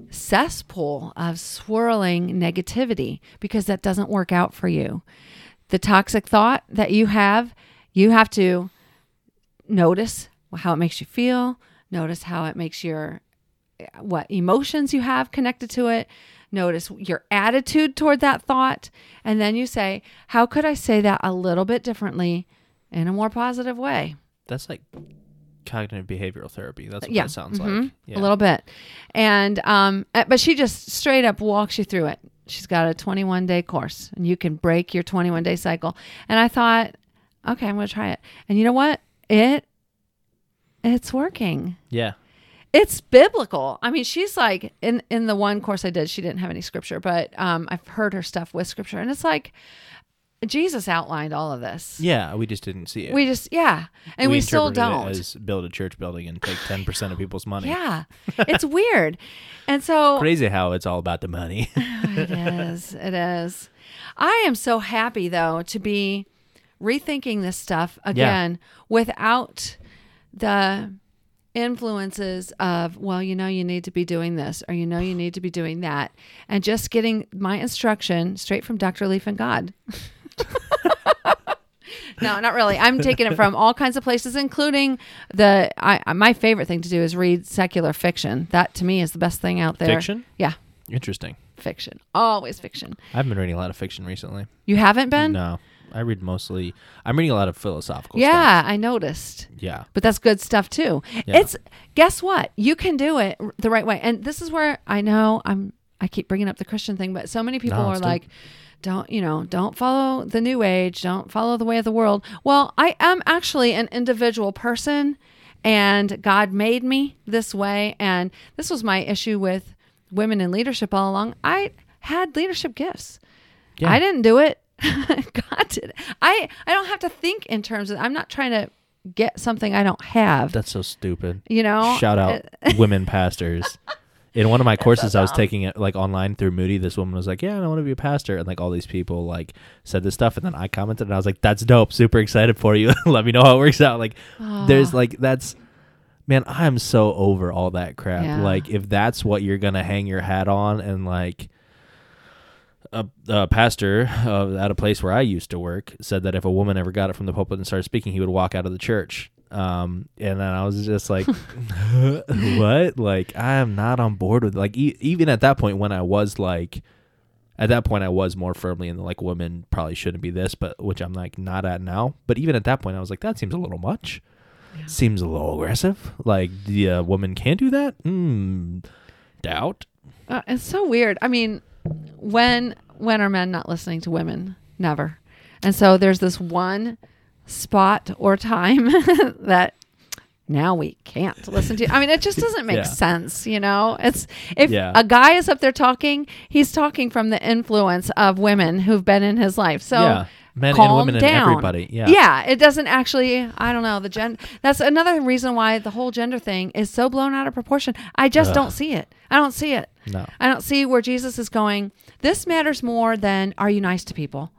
cesspool of swirling negativity because that doesn't work out for you. The toxic thought that you have, you have to notice how it makes you feel, notice how it makes your what emotions you have connected to it. Notice your attitude toward that thought. And then you say, how could I say that a little bit differently in a more positive way? That's like cognitive behavioral therapy. That's what yeah, that sounds mhm, like. Yeah. a little bit. And um, uh, but she just straight up walks you through it. She's got a 21 day course, and you can break your 21 day cycle. And I thought, okay, I'm going to try it. And you know what? It it's working. Yeah. It's biblical. I mean, she's like in in the one course I did, she didn't have any scripture, but um, I've heard her stuff with scripture, and it's like Jesus outlined all of this. Yeah. We just didn't see it. We just yeah, and we, still don't. As build a church building and take 10% of people's money. yeah, it's weird, and so Crazy how it's all about the money. it is. It is. I am so happy though to be rethinking this stuff again without the influences of well you know you need to be doing this or you know you need to be doing that and just getting my instruction straight from dr leaf and god no not really i'm taking it from all kinds of places including the I, my favorite thing to do is read secular fiction that to me is the best thing out there Fiction? yeah Interesting. fiction always fiction I haven't been reading a lot of fiction recently. you haven't been No. I read mostly, I'm reading a lot of philosophical stuff. yeah i noticed Yeah. but that's good stuff too Yeah. it's guess what you can do it the right way and this is where i know i'm i keep bringing up the christian thing but so many people No, are like don't you know don't follow the new age don't follow the way of the world well i am actually an individual person and god made me this way and this was my issue with women in leadership all along i had leadership gifts Yeah. i didn't do it god it. i i don't have to think in terms of i'm not trying to get something i don't have That's so stupid. you know Shout out women pastors. In one of my courses, I was taking it like online through Moody. This woman was like, "Yeah, I want to be a pastor," and like all these people like said this stuff, and then I commented, and I was like, "That's dope, super excited for you. Let me know how it works out." Like, ah. there's like that's, man, I'm so over all that crap. Yeah. Like, if that's what you're gonna hang your hat on, and like. A, a pastor uh, at a place where I used to work said that if a woman ever got it from the pulpit and started speaking, he would walk out of the church. Um, and then I was just like, what? Like, I am not on board with like e- even at that point when I was like, at that point I was more firmly in the like women probably shouldn't be this, but which I'm like not at now. But even at that point, I was like, that seems a little much. Seems a little aggressive. Like the uh, woman can't do that. Mm, doubt. Uh, it's so weird. I mean, when when are men not listening to women? Never. And so there's this one spot or time that now we can't listen to. I mean, it just doesn't make Yeah. sense, you know? It's if Yeah. a guy is up there talking, he's talking from the influence of women who've been in his life. So yeah, men and women down. and everybody. Yeah, Yeah, it doesn't actually. I don't know the gen. That's another reason why the whole gender thing is so blown out of proportion. I just Ugh. don't see it. I don't see it. No. I don't see where Jesus is going. This matters more than are you nice to people.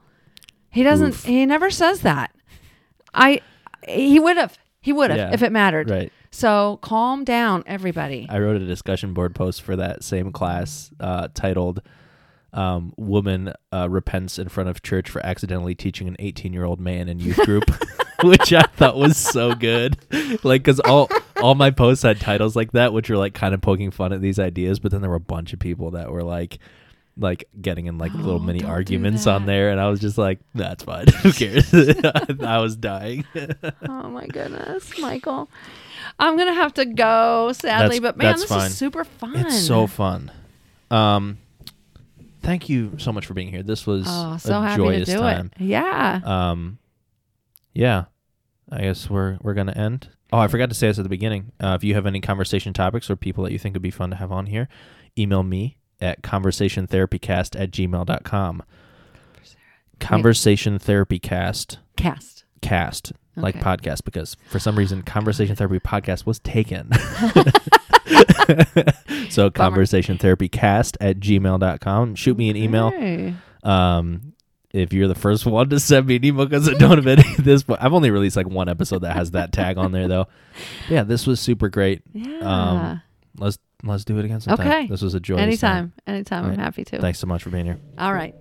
He doesn't. Oof. He never says that. I. He would have. He would have Yeah, if it mattered. Right. So calm down, everybody. I wrote a discussion board post for that same class uh, titled um, "Woman uh, Repents in Front of Church for Accidentally Teaching an 18 Year Old Man in Youth Group," which I thought was so good. Like, because all all my posts had titles like that, which were like kind of poking fun at these ideas, but then there were a bunch of people that were like. Like getting in like little Oh, mini arguments on there, and I was just like, "That's fine. Who cares?" I was dying. oh my goodness, Michael. I'm gonna have to go, sadly, That's- but man, this fine. is super fun. It's so fun. Um, thank you so much for being here. This was Oh, so a happy to joyous do time. it. Yeah. Um, yeah, I guess we're we're gonna end. Oh, I forgot to say this at the beginning. Uh, if you have any conversation topics or people that you think would be fun to have on here, email me at conversationtherapycast at gmail.com. Conversation therapy cast Cast. cast like podcast because for some reason conversation therapy podcast was taken so conversation therapy cast at gmail.com shoot me an email Hey. um if you're the first one to send me an email because i don't have any at this point i've only released like one episode that has that tag on there though yeah this was super great Yeah. um let's let's do it again sometime Okay. this was a time. Anytime. Anytime. I'm happy to. thanks so much for being here All right.